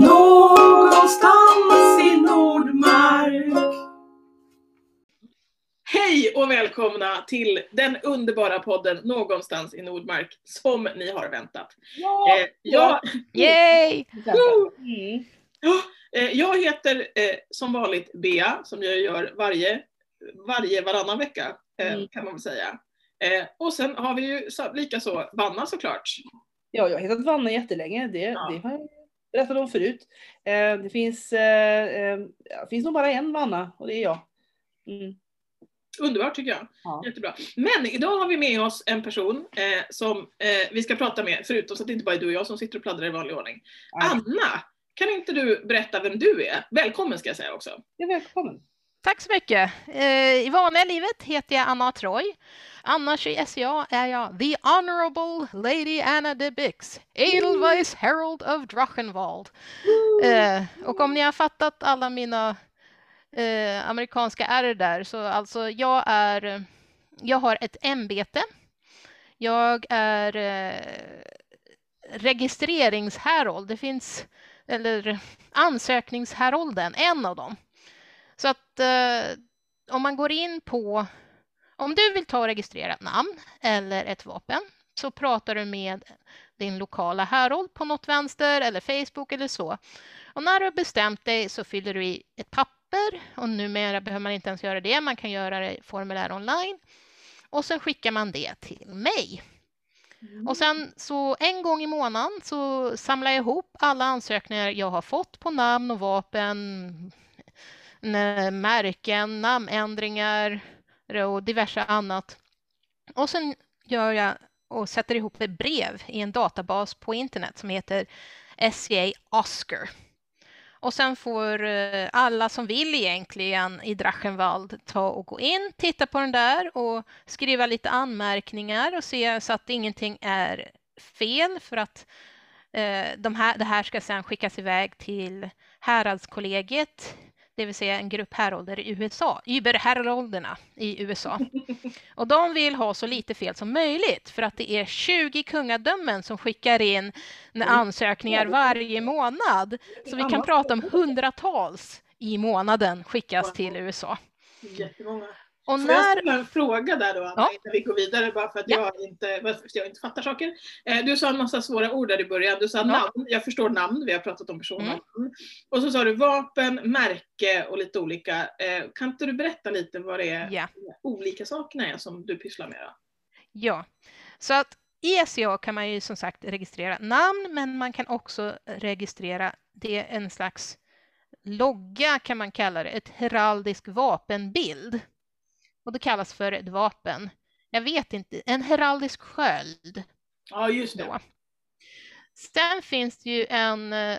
Någonstans i Nordmark. Hej och välkomna till den underbara podden Någonstans i Nordmark som ni har väntat. Ja! Eh, jag, Yay! Mm. eh, jag heter eh, som vanligt Bea som jag gör varje, varje varannan vecka eh, Mm. kan man väl säga. Eh, och sen har vi ju så- likaså Vanna såklart. Ja, jag har hetat Vanna jättelänge. Det, Ja. det har jag berättat om förut. Eh, det finns, eh, eh, det finns nog bara en Vanna och det är jag. Mm. Underbart tycker jag. Ja. Jättebra. Men idag har vi med oss en person eh, som eh, vi ska prata med, förutom så att det inte bara är du och jag som sitter och pladdrar i vanlig ordning. Ja. Anna, kan inte du berätta vem du är? Välkommen ska jag säga också. Ja, välkommen. Tack så mycket. Eh, I vanliga livet heter jag Anna Troy. Annars i SCA är jag The Honorable Lady Anna de Bix, Edelweiss Herald of Drachenwald. Eh, och om ni har fattat alla mina eh, amerikanska R där, så alltså jag är, jag har ett ämbete. Jag är eh. Det finns, eller ansökningshärolden, en av dem. Så att eh, om man går in på, om du vill ta och registrera ett namn eller ett vapen så pratar du med din lokala härold på något vänster eller Facebook eller så. Och när du har bestämt dig så fyller du i ett papper och numera behöver man inte ens göra det, man kan göra det i formulär online. Och sen skickar man det till mig. Och sen så en gång i månaden så samlar jag ihop alla ansökningar jag har fått på namn och vapen, märken, namnändringar eh, och diverse annat. Och sen gör jag och sätter ihop ett brev i en databas på internet som heter SCA Oscar. Och sen får eh, alla som vill egentligen i Drachenwald ta och gå in, titta på den där och skriva lite anmärkningar och se så att ingenting är fel för att eh, de här, det här ska sedan skickas iväg till häradskollegiet, det vill säga en grupp härolder i USA, Überherolderna i USA. Och de vill ha så lite fel som möjligt för att det är 20 kungadömen som skickar in ansökningar varje månad. Så vi kan prata om hundratals i månaden skickas till USA. Jättemånga. Och Får jag när... ställa en fråga där då Anna, Ja. innan vi går vidare bara för att Ja. jag, inte, för jag inte fattar saker. Eh, du sa en massa svåra ord där i början. Du sa Ja. namn, jag förstår namn, vi har pratat om personnamn. Mm. Och så sa du vapen, märke och lite olika. Eh, kan inte du berätta lite vad det är Ja. olika sakerna är som du pysslar med? Då? Ja, så att i SCA kan man ju som sagt registrera namn, men man kan också registrera det en slags logga kan man kalla det, ett heraldisk vapenbild. Och det kallas för ett vapen. Jag vet inte, en heraldisk sköld. Ja, just det. Då. Sen finns det ju en eh,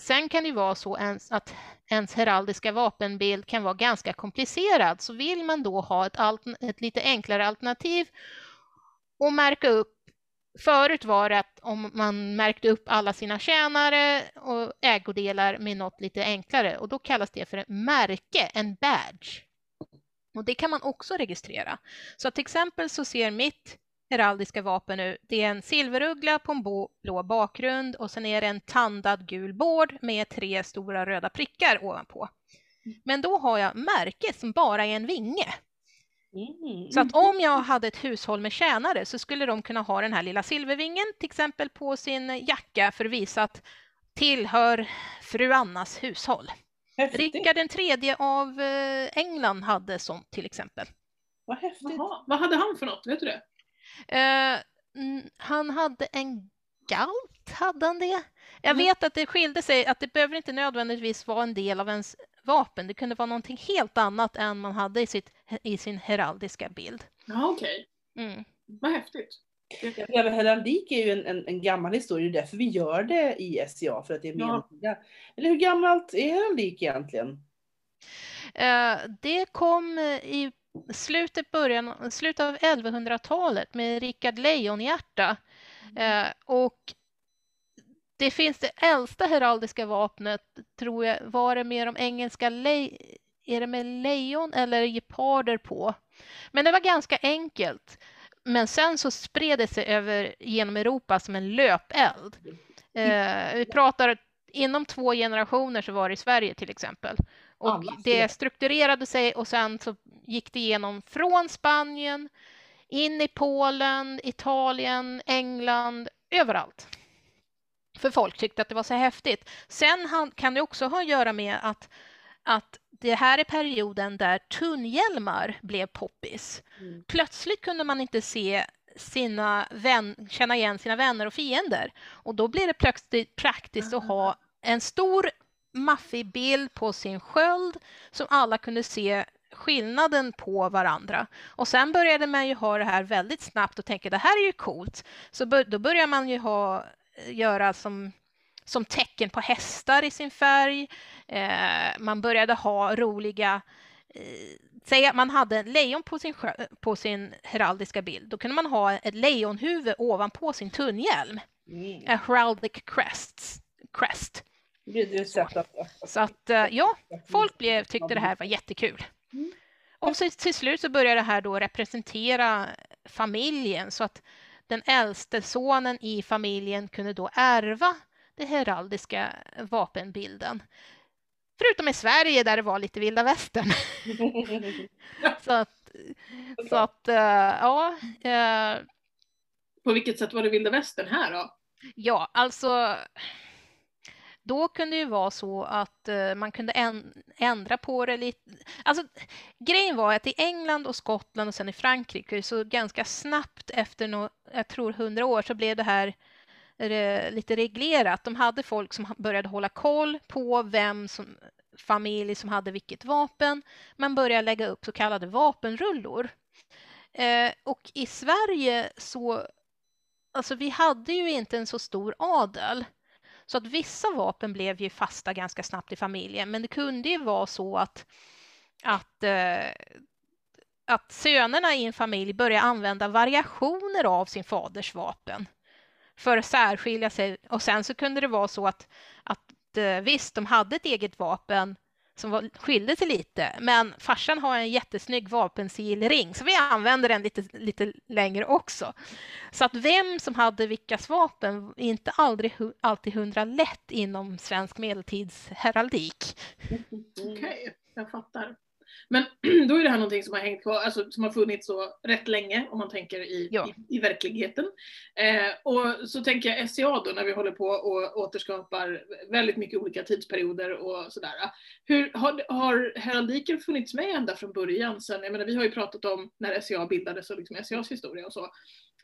Sen kan det ju vara så ens att ens heraldiska vapenbild kan vara ganska komplicerad. Så vill man då ha ett, ett lite enklare alternativ och märka upp Förut var det att om man märkte upp alla sina tjänare och ägodelar med något lite enklare och då kallas det för ett märke, en badge. Och det kan man också registrera. Så till exempel så ser mitt heraldiska vapen nu, det är en silveruggla på en blå bakgrund och sen är det en tandad gul bård med tre stora röda prickar ovanpå. Men då har jag märke som bara är en vinge. Mm. Så att om jag hade ett hushåll med tjänare så skulle de kunna ha den här lilla silvervingen till exempel på sin jacka för att visa att tillhör fru Annas hushåll. Häftigt. Rickard den tredje av eh, England hade sånt till exempel. Vad häftigt. Jaha, vad hade han för något? Vet du det? Eh, han hade en galt, hade han det? Jag Mm. vet att det skilde sig, att det behöver inte nödvändigtvis vara en del av ens vapen. Det kunde vara någonting helt annat än man hade i, sitt, i sin heraldiska bild. Ja, okej. Mm. Vad häftigt. Hela heraldik är ju en, en, en gammal historia, det är därför vi gör det i SCA, för att det är Ja. medeltida. Eller hur gammalt är heraldik egentligen? Eh, det kom i slutet, början, slutet av 1100-talet med Rickard Lejonhjärta. Eh, och det finns det äldsta heraldiska vapnet, tror jag, var det med de engelska le- är det med lejon eller geparder på. Men det var ganska enkelt. Men sen så spred det sig över genom Europa som en löpeld. Eh, vi pratar inom två generationer så var det i Sverige till exempel. Och det strukturerade sig och sen så gick det igenom från Spanien in i Polen, Italien, England, överallt. För folk tyckte att det var så häftigt. Sen kan det också ha att göra med att, att det här är perioden där tunnhjälmar blev poppis. Mm. Plötsligt kunde man inte se sina vän, känna igen sina vänner och fiender. Och då blir det plötsligt praktiskt att ha en stor maffig bild på sin sköld som alla kunde se skillnaden på varandra. Och sen började man ju ha det här väldigt snabbt och tänka det här är ju coolt. Så då börjar man ju ha, göra som, som tecken på hästar i sin färg. Eh, man började ha roliga eh, Säg att man hade en lejon på sin, på sin heraldiska bild. Då kunde man ha ett lejonhuvud ovanpå sin tunnhjälm. Mm. A heraldic crest. crest. Att- Så att eh, ja, folk blev, tyckte det här var jättekul. Mm. Och så, till slut så började det här då representera familjen så att den äldste sonen i familjen kunde då ärva den heraldiska vapenbilden. Förutom i Sverige där det var lite vilda västern. så att, så att eh, ja, eh, På vilket sätt var det vilda västern här då? Ja, alltså då kunde det ju vara så att eh, man kunde änd- ändra på det lite. Alltså, grejen var att i England och Skottland och sen i Frankrike så ganska snabbt efter, no, jag tror hundra år, så blev det här re, lite reglerat. De hade folk som började hålla koll på vem som familj som hade vilket vapen. Man började lägga upp så kallade vapenrullor. Eh, och i Sverige så alltså vi hade ju inte en så stor adel. Så att vissa vapen blev ju fasta ganska snabbt i familjen, men det kunde ju vara så att, att, eh, att sönerna i en familj började använda variationer av sin faders vapen för att särskilja sig. Och sen så kunde det vara så att, att eh, visst, de hade ett eget vapen som var, skilde sig lite, men farsan har en jättesnygg vapensilring så vi använder den lite, lite längre också. Så att vem som hade vilkas vapen är inte aldrig, alltid hundra lätt inom svensk medeltidsheraldik. Okej, jag fattar. Men då är det här någonting som har hängt kvar, alltså som har funnits så rätt länge om man tänker i, Ja. i, i verkligheten. Eh, och så tänker jag SCA då när vi håller på och återskapar väldigt mycket olika tidsperioder och sådär. Hur, har, har heraldiken funnits med ända från början? Sen, jag menar, vi har ju pratat om när SCA bildades och liksom SCAs historia och så.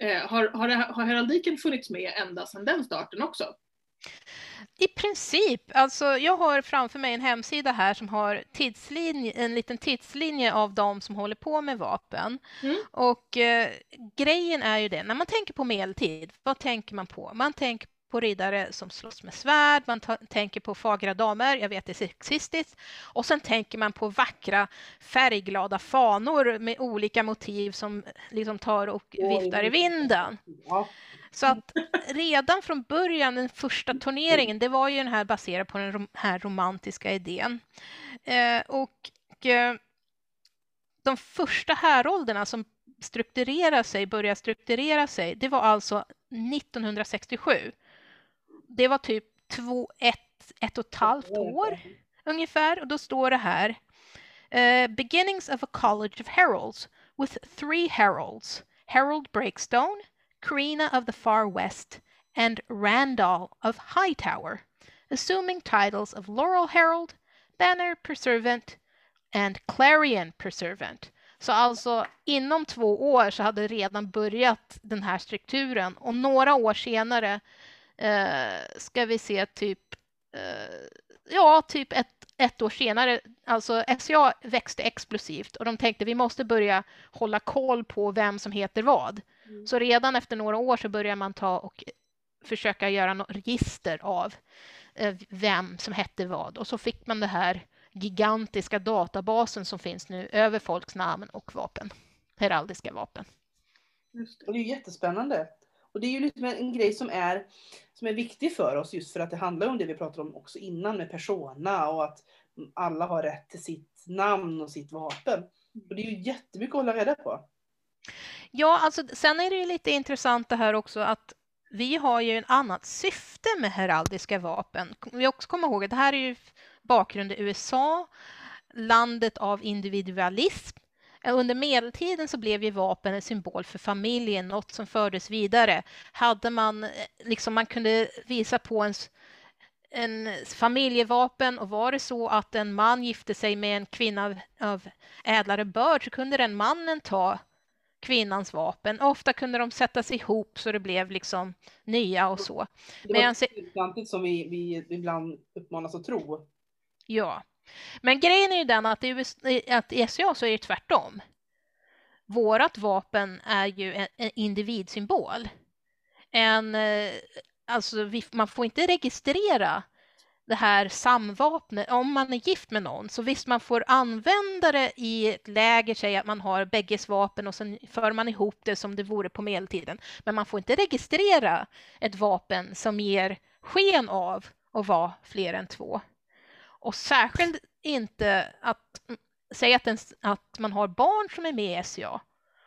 Eh, har, har, har heraldiken funnits med ända sedan den starten också? I princip, alltså jag har framför mig en hemsida här som har tidslinje, en liten tidslinje av de som håller på med vapen. Mm. Och eh, grejen är ju det, när man tänker på medeltid, vad tänker man på? Man tänker på riddare som slåss med svärd, man tänker på fagra damer, jag vet det är sexistiskt, och sen tänker man på vackra färgglada fanor med olika motiv som liksom tar och viftar i vinden. Ja. Så att redan från början, den första turneringen, det var ju den här baserad på den här romantiska idén. Eh, och eh, de första härolderna som strukturerar sig, börjar strukturera sig, det var alltså 1967. Det var typ två, ett, ett och ett halvt år ungefär. Och då står det här. eh, beginnings of a college of heralds with three heralds. Harold Breakstone, Karina of the Far West, and Randall of Hightower, assuming titles of Laurel Herald, Banner Preservant and Clarion Preservant. Så alltså inom två år så hade redan börjat den här strukturen och några år senare eh, ska vi se typ eh, ja, typ ett, ett år senare, alltså SCA växte explosivt och de tänkte vi måste börja hålla koll på vem som heter vad. Mm. Så redan efter några år så börjar man ta och försöka göra något register av eh, vem som hette vad och så fick man det här gigantiska databasen som finns nu över folks namn och vapen, heraldiska vapen. Just det. Och det är jättespännande. Och det är ju liksom en, en grej som är, som är viktig för oss just för att det handlar om det vi pratade om också innan med persona och att alla har rätt till sitt namn och sitt vapen. Och det är ju jättemycket att hålla reda på. Ja, alltså sen är det ju lite intressant det här också att vi har ju ett annat syfte med heraldiska vapen. Vi också komma ihåg att det här är ju bakgrund i USA, landet av individualism. Eh, under medeltiden så blev ju vapen en symbol för familjen, något som fördes vidare. Hade man, eh, liksom man kunde visa på en, en familjevapen och var det så att en man gifte sig med en kvinna av ädlare börd så kunde den mannen ta kvinnans vapen. Ofta kunde de sättas ihop så det blev liksom nya och så. Det var samtidigt som vi, vi ibland uppmanas att tro. Ja, men grejen är ju den att, i, att i SCA så är det tvärtom. Vårat vapen är ju en, en individsymbol. En, eh, alltså vi, man får inte registrera det här samvapnet, om man är gift med någon, så visst man får använda det i ett läger, säg att man har bägges vapen och sen för man ihop det som det vore på medeltiden. Men man får inte registrera ett vapen som ger sken av att vara fler än två. Och särskilt inte att säga att, att man har barn som är med i SCA.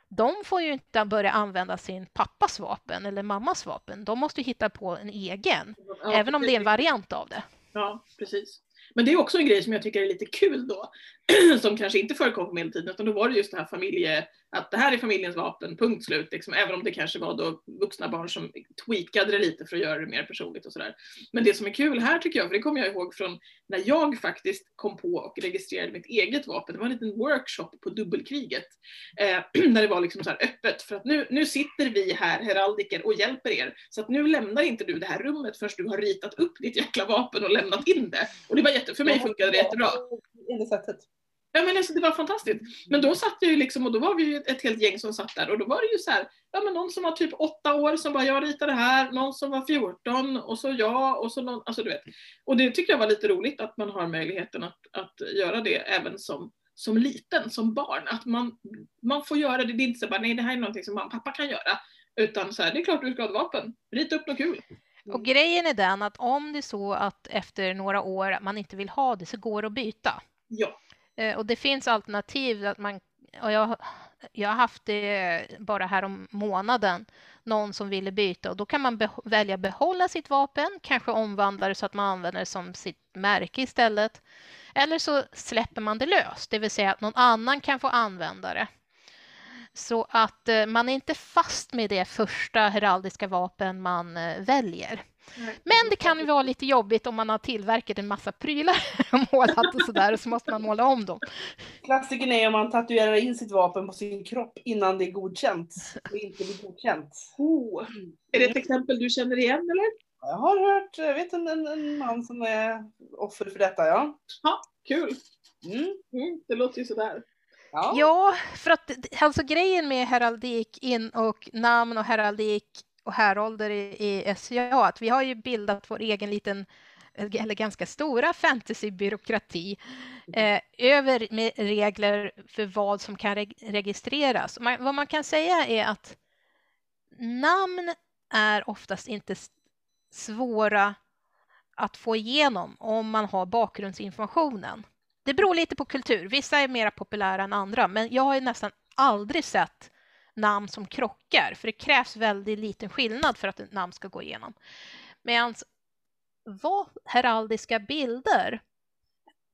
De får ju inte börja använda sin pappas vapen eller mammas vapen. De måste hitta på en egen, ja, även om det är en variant av det. Ja, precis. Men det är också en grej som jag tycker är lite kul då, som kanske inte förekom på medeltiden, utan då var det just det här familje, att det här är familjens vapen, punkt slut, liksom, även om det kanske var då vuxna barn som tweakade det lite för att göra det mer personligt och sådär. Men det som är kul här tycker jag, för det kommer jag ihåg från när jag faktiskt kom på och registrerade mitt eget vapen, det var en liten workshop på dubbelkriget, eh, när det var liksom så här öppet, för att nu, nu sitter vi här, heraldiker, och hjälper er, så att nu lämnar inte du det här rummet förrän du har ritat upp ditt jäkla vapen och lämnat in det. Och det var jätte, för mig funkade det jättebra. Ja men alltså det var fantastiskt. Men då satt jag ju liksom och då var vi ju ett helt gäng som satt där och då var det ju så här, ja men någon som var typ åtta år som bara jag ritade här, någon som var 14 och så jag och så någon, alltså du vet. Och det tycker jag var lite roligt att man har möjligheten att, att göra det även som, som liten, som barn. Att man, man får göra det, det är inte så bara nej det här är någonting som mamma och pappa kan göra. Utan så här, det är klart du ska ha ett vapen, rita upp något kul. Och grejen är den att om det är så att efter några år man inte vill ha det så går det att byta. Ja. Eh, och det finns alternativ att man, och jag, jag har haft det bara här om månaden, någon som ville byta och då kan man be, välja behålla sitt vapen, kanske omvandla det så att man använder det som sitt märke istället. Eller så släpper man det löst, det vill säga att någon annan kan få använda det. Så att eh, man är inte fast med det första heraldiska vapen man eh, väljer. Men det kan ju vara lite jobbigt om man har tillverkat en massa prylar och målat och sådär och så måste man måla om dem. Klassikern är om man tatuerar in sitt vapen på sin kropp innan det är godkänt och inte blir godkänt. Oh. Är det ett exempel du känner igen eller? Jag har hört, jag vet en, en, en man som är offer för detta ja. Ja, kul. Mm. Mm, det låter ju sådär. Ja. ja, för att alltså grejen med heraldik in och namn och heraldik och härolder i, i SCA, att vi har ju bildat vår egen liten eller ganska stora fantasybyråkrati eh, över med regler för vad som kan reg registreras. Man, vad man kan säga är att namn är oftast inte svåra att få igenom om man har bakgrundsinformationen. Det beror lite på kultur. Vissa är mer populära än andra, men jag har nästan aldrig sett namn som krockar, för det krävs väldigt liten skillnad för att ett namn ska gå igenom. Medan vad heraldiska bilder,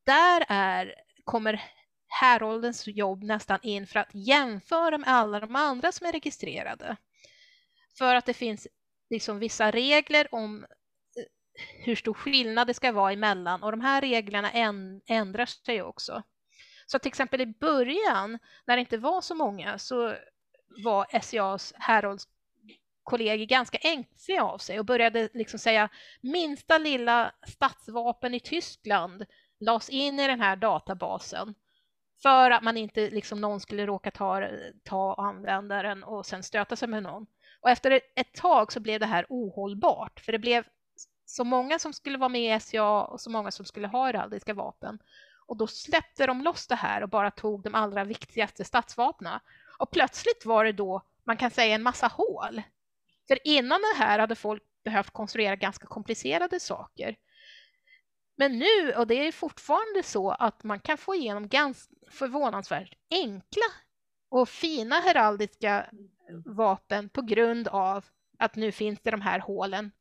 där är, kommer häroldens jobb nästan in för att jämföra med alla de andra som är registrerade. För att det finns liksom vissa regler om eh, hur stor skillnad det ska vara emellan och de här reglerna ändrar sig också. Så till exempel i början, när det inte var så många, så var SCAs häråldskollegor ganska ängsliga av sig och började liksom säga minsta lilla statsvapen i Tyskland lades in i den här databasen för att man inte liksom någon skulle råka ta, ta och använda den och sen stöta sig med någon. Och efter ett tag så blev det här ohållbart för det blev så många som skulle vara med i SCA och så många som skulle ha heraldiska vapen. Och då släppte de loss det här och bara tog de allra viktigaste stadsvapnen. Och plötsligt var det då, man kan säga, en massa hål. För innan det här hade folk behövt konstruera ganska komplicerade saker. Men nu, och det är fortfarande så, att man kan få igenom ganska förvånansvärt enkla och fina heraldiska vapen på grund av att nu finns det de här hålen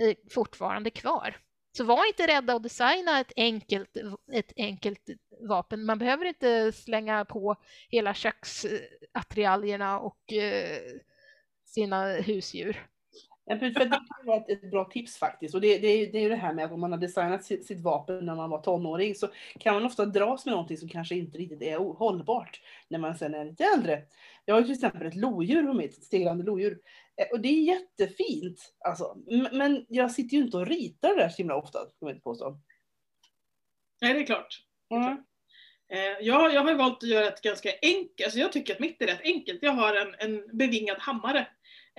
eh, fortfarande kvar. Så var inte rädda att designa ett enkelt, ett enkelt vapen. Man behöver inte slänga på hela köksattiraljerna och eh, sina husdjur. Ja, för det var ett, ett bra tips faktiskt. Och det, det, är, det är ju det här med att om man har designat sitt, sitt, vapen när man var tonåring så kan man ofta dras med någonting som kanske inte riktigt är hållbart när man sen är lite äldre. Jag har till exempel ett lodjur på mitt, ett stegrande lodjur. Eh, och det är jättefint. Alltså. Men jag sitter ju inte och ritar det där så himla ofta, kan jag inte påstå. Nej, det är klart. Mm. Ja, jag har valt att göra ett ganska enkelt, alltså jag tycker att mitt är rätt enkelt. Jag har en, en bevingad hammare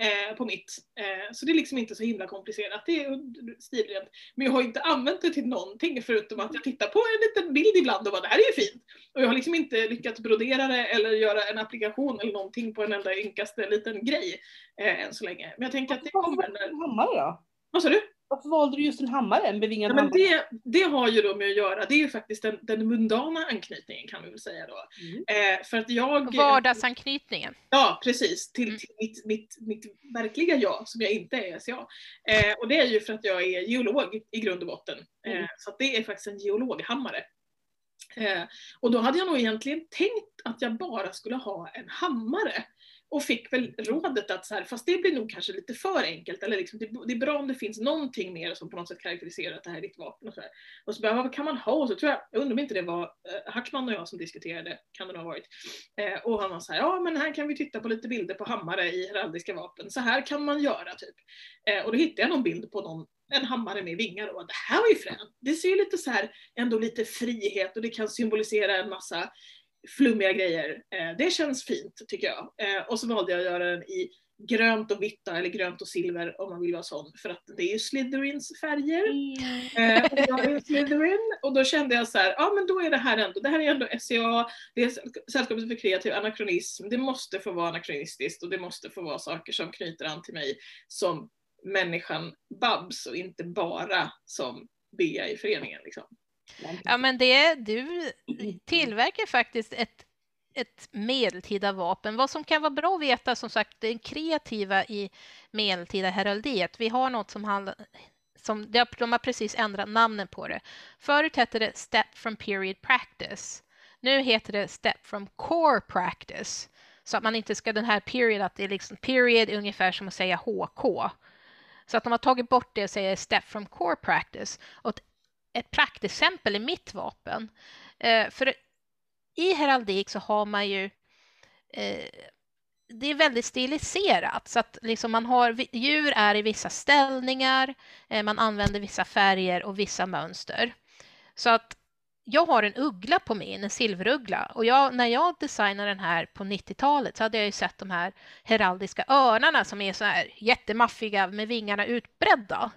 eh, på mitt. Eh, så det är liksom inte så himla komplicerat. Det är stilrent. Men jag har inte använt det till någonting förutom att jag tittar på en liten bild ibland och bara det här är ju fint. Och jag har liksom inte lyckats brodera det eller göra en applikation eller någonting på en enda ynkaste liten grej eh, än så länge. Men jag tänker att det kommer när... Hammare då? Vad sa du? Varför valde du just en hammare, en bevingad ja, men det, det har ju då med att göra, det är ju faktiskt den, den mundana anknytningen kan vi väl säga då. Mm. Eh, för att jag... Vardagsanknytningen. Ja, precis. Till, mm. till mitt, mitt, mitt verkliga jag, som jag inte är SCA. Eh, och det är ju för att jag är geolog i grund och botten. Eh, mm. Så det är faktiskt en geologhammare. Eh, och då hade jag nog egentligen tänkt att jag bara skulle ha en hammare och fick väl rådet att så här, fast det blir nog kanske lite för enkelt, eller liksom, det, det, är bra om det finns någonting mer som på något sätt karaktäriserar att det här är ditt vapen. Och så, här. och så bara, vad kan man ha? Och så tror jag, jag undrar om inte det var Hartman Hackman och jag som diskuterade, kan det nog ha varit. Eh, och han var så här, ja men här kan vi titta på lite bilder på hammare i heraldiska vapen, så här kan man göra typ. Eh, och då hittade jag någon bild på någon en hammare med vingar och det här var ju fränt. Det ser ju lite så här, ändå lite frihet och det kan symbolisera en massa flummiga grejer. Eh, det känns fint tycker jag. Eh, och så valde jag att göra den i grönt och vitt eller grönt och silver om man vill vara sån. För att det är ju Slytherins färger. Mm. och jag är Slytherin. Och då kände jag så här, ja men då är det här ändå, det här är ändå SCA, det är Sällskapet för kreativ anakronism. Det måste få vara anakronistiskt och det måste få vara saker som knyter an till mig som människan Babs och inte bara som Bea i föreningen. Liksom. Ja, men det, du tillverkar faktiskt ett, ett medeltida vapen. Vad som kan vara bra att veta, som sagt, det kreativa i medeltida heraldiet. Vi har något som handlar som, de har precis ändrat namnen på det. Förut hette det Step from Period Practice. Nu heter det Step from Core Practice. Så att man inte ska den här period, att det är liksom period är ungefär som att säga HK. Så att de har tagit bort det och säger Step from Core Practice. Och ett praktexempel i mitt vapen. Eh, för i heraldik så har man ju eh, det är väldigt stiliserat så att liksom man har djur är i vissa ställningar, eh, man använder vissa färger och vissa mönster. Så att jag har en uggla på min, en silveruggla och jag, när jag designade den här på 90-talet så hade jag ju sett de här heraldiska örnarna som är så här jättemaffiga med vingarna utbredda.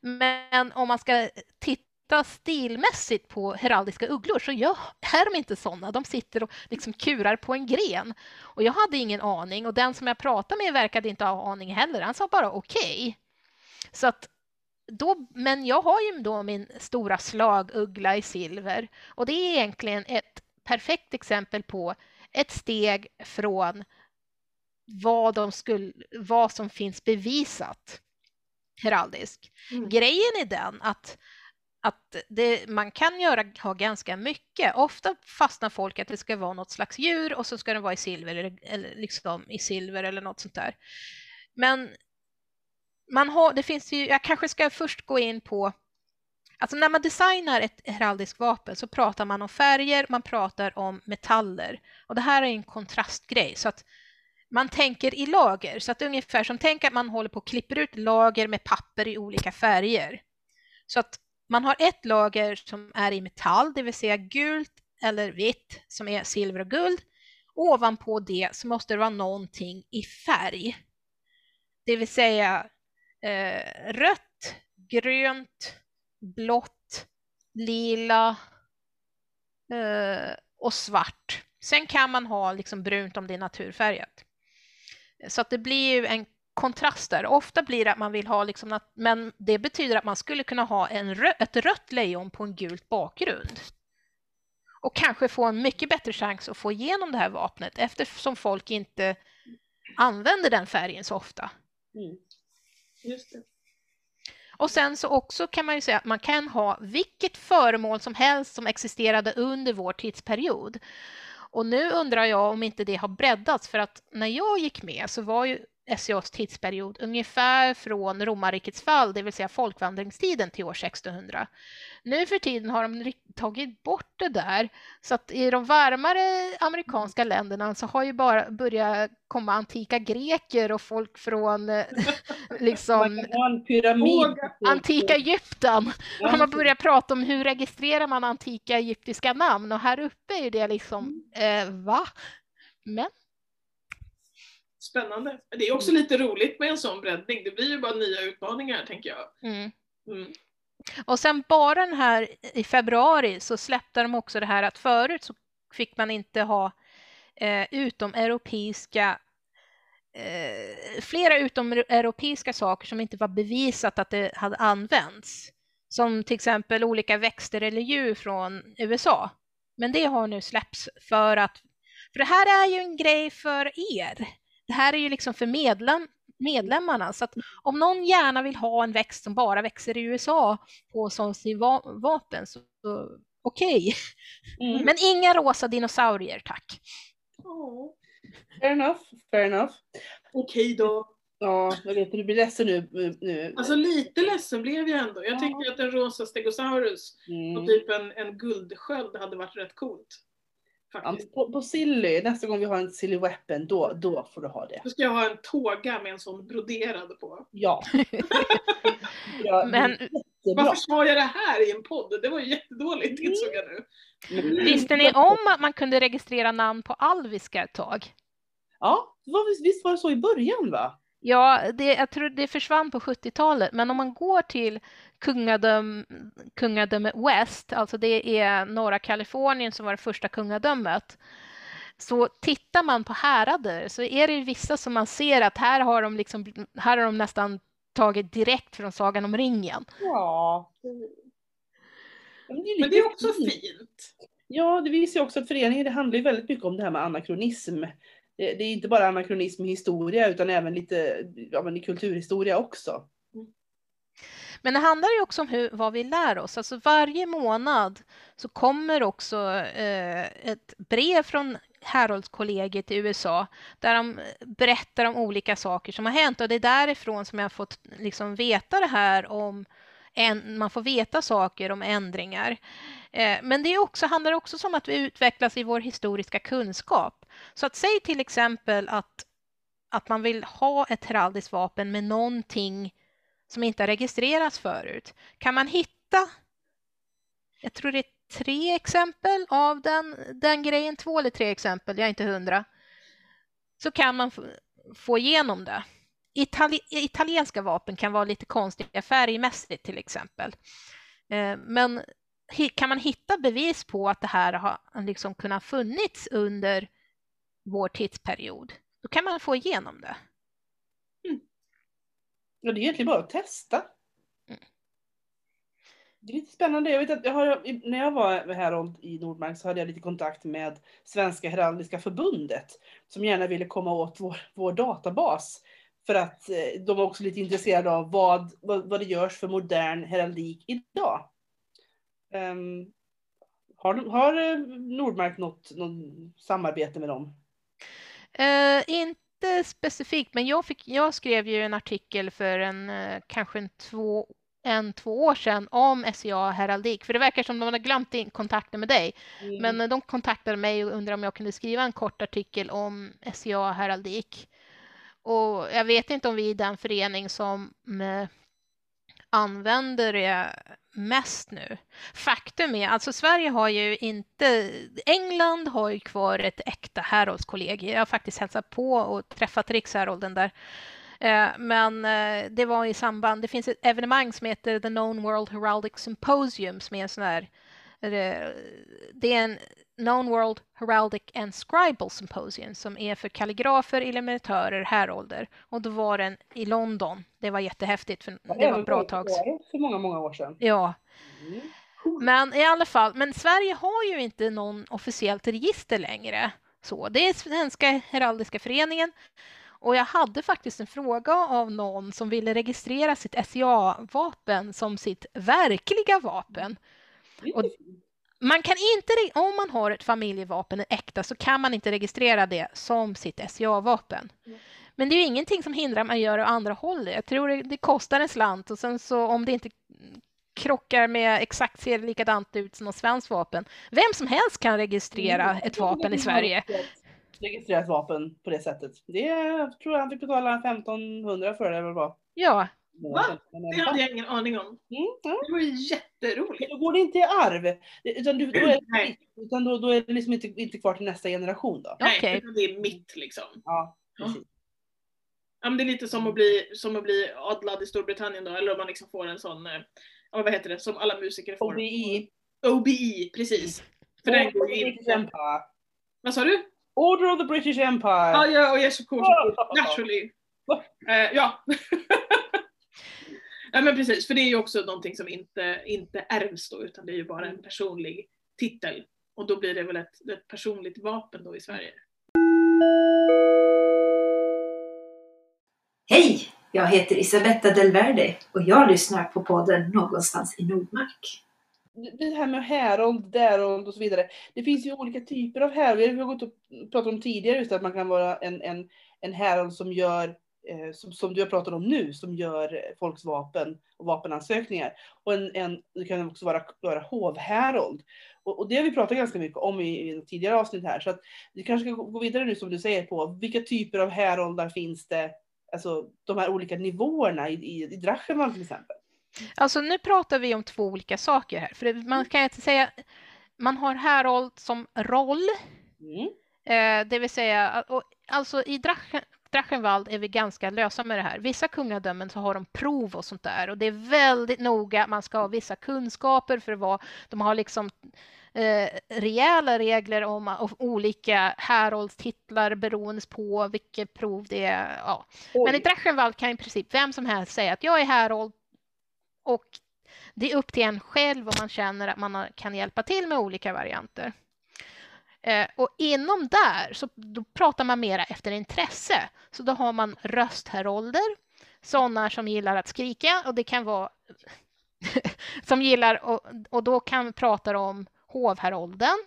Men om man ska titta titta stilmässigt på heraldiska ugglor så jag, är de inte sådana. De sitter och liksom kurar på en gren. Och jag hade ingen aning och den som jag pratade med verkade inte ha aning heller. Han sa bara okej. Okay. Så att då, men jag har ju då min stora slaguggla i silver och det är egentligen ett perfekt exempel på ett steg från vad, de skulle, vad som finns bevisat heraldisk. Mm. Grejen är den att att det, man kan göra, ha ganska mycket. Ofta fastnar folk att det ska vara något slags djur och så ska det vara i silver eller, eller liksom i silver eller något sånt där. Men man har, det finns ju, jag kanske ska först gå in på Alltså när man designar ett heraldiskt vapen så pratar man om färger, man pratar om metaller. Och det här är en kontrastgrej så att man tänker i lager. Så att ungefär som tänk att man håller på och klipper ut lager med papper i olika färger. Så att man har ett lager som är i metall, det vill säga gult eller vitt som är silver och guld. Ovanpå det så måste det vara någonting i färg. Det vill säga eh, rött, grönt, blått, lila eh, och svart. Sen kan man ha liksom brunt om det är naturfärgat. Så att det blir ju en kontraster. Ofta blir det att man vill ha, liksom att, men det betyder att man skulle kunna ha en rö ett rött lejon på en gult bakgrund. Och kanske få en mycket bättre chans att få igenom det här vapnet eftersom folk inte använder den färgen så ofta. Mm. Just det. Och sen så också kan man ju säga att man kan ha vilket föremål som helst som existerade under vår tidsperiod. Och nu undrar jag om inte det har breddats för att när jag gick med så var ju SCAs tidsperiod ungefär från romarrikets fall, det vill säga folkvandringstiden till år 1600. Nu för tiden har de tagit bort det där så att i de varmare amerikanska länderna så har ju bara börjat komma antika greker och folk från eh, liksom Man antika Egypten. Ja, har man börjat prata om hur registrerar man antika egyptiska namn och här uppe är det liksom, eh, va? Men Spännande. Det är också lite roligt med en sån breddning. Det blir ju bara nya utmaningar tänker jag. mm. Mm. Och sen bara den här i februari så släppte de också det här att förut så fick man inte ha eh, utomeuropeiska eh, flera utomeuropeiska saker som inte var bevisat att det hade använts. Som till exempel olika växter eller djur från USA. Men det har nu släppts för att för det här är ju en grej för er. Det här är ju liksom för medlem, medlemmarna. Så att om någon gärna vill ha en växt som bara växer i USA på som sin va vapen så, så okej. Mm. Men inga rosa dinosaurier tack. Åh, Fair enough, fair enough. Okej då. Ja, jag vet du blir ledsen nu. nu. Alltså lite ledsen blev jag ändå. Jag Ja. tycker att en rosa stegosaurus och Mm. typ en, en guldsköld hade varit rätt coolt. Faktiskt. på, på Silly, nästa gång vi har en Silly Weapon, då, då får du ha det. Då ska jag ha en tåga med en sån broderad på. Ja. ja Men- Jättebra. Varför sa jag det här i en podd? Det var ju jättedåligt insåg jag nu. Men- Visste ni om att man kunde registrera namn på alviska ett tag? Ja, det var, visst- visst var det så i början va? Ja, det, jag tror det försvann på 70-talet, men om man går till kungadöm, kungadöme West, alltså det är norra Kalifornien som var det första kungadömet, så tittar man på härader så är det vissa som man ser att här har de, liksom, här har de nästan tagit direkt från Sagan om ringen. Ja. Men det är, Men det är också fint. fint. Ja, det visar ju också att föreningen, det handlar ju väldigt mycket om det här med anakronism. Det, är inte bara anakronism i historia utan även lite ja, men i kulturhistoria också. Men det handlar ju också om hur, vad vi lär oss. Alltså varje månad så kommer också eh, ett brev från Heroldskollegiet i USA där de berättar om olika saker som har hänt och det är därifrån som jag har fått liksom veta det här om en, man får veta saker om ändringar. Eh, men det är också, handlar också om att vi utvecklas i vår historiska kunskap. Så att säg till exempel att, att man vill ha ett heraldiskt vapen med någonting som inte har registrerats förut. Kan man hitta, jag tror det är tre exempel av den, den grejen, två eller tre exempel, jag är inte hundra, så kan man få, igenom det. Itali italienska vapen kan vara lite konstiga färgmässigt till exempel. Eh, men kan man hitta bevis på att det här har liksom kunnat funnits under vår tidsperiod, då kan man få igenom det. Ja, det är egentligen bara att testa. Mm. Det är lite spännande. Jag vet att jag har, när jag var här i Nordmark så hade jag lite kontakt med Svenska Heraldiska Förbundet som gärna ville komma åt vår, vår databas. För att eh, de var också lite intresserade av vad, vad, vad det görs för modern heraldik idag. Ehm, har, har eh, Nordmark något, något samarbete med dem? Eh, inte specifikt, men jag, fick, jag skrev ju en artikel för en, eh, kanske en två, en, två år sedan om SCA heraldik, för det verkar som de hade glömt in kontakten med dig. Mm. Men eh, de kontaktade mig och undrade om jag kunde skriva en kort artikel om SCA heraldik. Och jag vet inte om vi är den förening som använder det mest nu. Faktum är, alltså Sverige har ju inte, England har ju kvar ett äkta Heroldskollegie. Jag har faktiskt hälsat på och träffat rikshärolden där. Eh, men eh, det var i samband, det finns ett evenemang som heter The Known World Heraldic Symposium som är en sån här, det är en Known World Heraldic and Scribal Symposium som är för kalligrafer, illuminatörer, härolder. Och då var den i London. Det var jättehäftigt för det var ett bra tag sedan. För många, många år sedan. Ja, Mm. men i alla fall, men Sverige har ju inte någon officiellt register längre. Så det är Svenska Heraldiska föreningen Och jag hade faktiskt en fråga av någon som ville registrera sitt SCA-vapen som sitt verkliga vapen. Och man kan inte, om man har ett familjevapen, äkta, så kan man inte registrera det som sitt SCA-vapen. Mm. Men det är ju ingenting som hindrar att man gör det andra hållet. Jag tror det, det, kostar en slant och sen så om det inte krockar med exakt ser likadant ut som något svenskt vapen. Vem som helst kan registrera mm. ett vapen i Sverige. Registrera ett vapen på det sättet. Det tror jag han fick betala 1500 för det eller vad Ja. Va? Det hade jag ingen aning om. Mm, ja. Det var ju jätteroligt. Då går det inte i arv. Utan, du, då, är det, utan då, då är det liksom inte, inte kvar till nästa generation då. Nej, okay. det är mitt liksom. Ja, precis. Ja, men det är lite som att bli, som att bli adlad i Storbritannien då, eller om man liksom får en sån, eh, vad heter det, som alla musiker får. OBI. OBI, precis. För den går ju inte. Vad sa du? Order of the British Empire. Ja, ja, och yes of course. Naturally. Uh, ja. ja, men precis, för det är ju också någonting som inte, inte ärvs då, utan det är ju bara en personlig titel. Och då blir det väl ett, ett personligt vapen då i Sverige. Hej! Jag heter Isabetta Del Verde och jag lyssnar på podden Någonstans i Nordmark. Det här med härold, därold och så vidare. Det finns ju olika typer av härold. Vi har gått och pratat om tidigare just att man kan vara en, en, en härold som gör som, som, du har pratat om nu, som gör folks vapen och vapenansökningar. Och en, en, det kan också vara, vara hovhärold. Och, och, det har vi pratat ganska mycket om i, i tidigare avsnitt här. Så att vi kanske ska gå vidare nu som du säger på vilka typer av häroldar finns det alltså, de här olika nivåerna i, i, i Drachenwald till exempel? Alltså nu pratar vi om två olika saker här. För man kan inte säga, man har härold som roll. Mm. Eh, det vill säga, och, alltså i Drachen, Drachenwald är vi ganska lösa med det här. Vissa kungadömen så har de prov och sånt där och det är väldigt noga. Man ska ha vissa kunskaper för vad de har liksom eh, rejäla regler om, om olika häroldstitlar beroende på vilket prov det är. Ja. Men i Drachenwald kan i princip vem som helst säga att jag är härold och det är upp till en själv om man känner att man kan hjälpa till med olika varianter. Eh, och inom där så då pratar man mera efter intresse. Så då har man rösthärolder, sådana som gillar att skrika och det kan vara som gillar och, och då kan vi prata om hovherolden.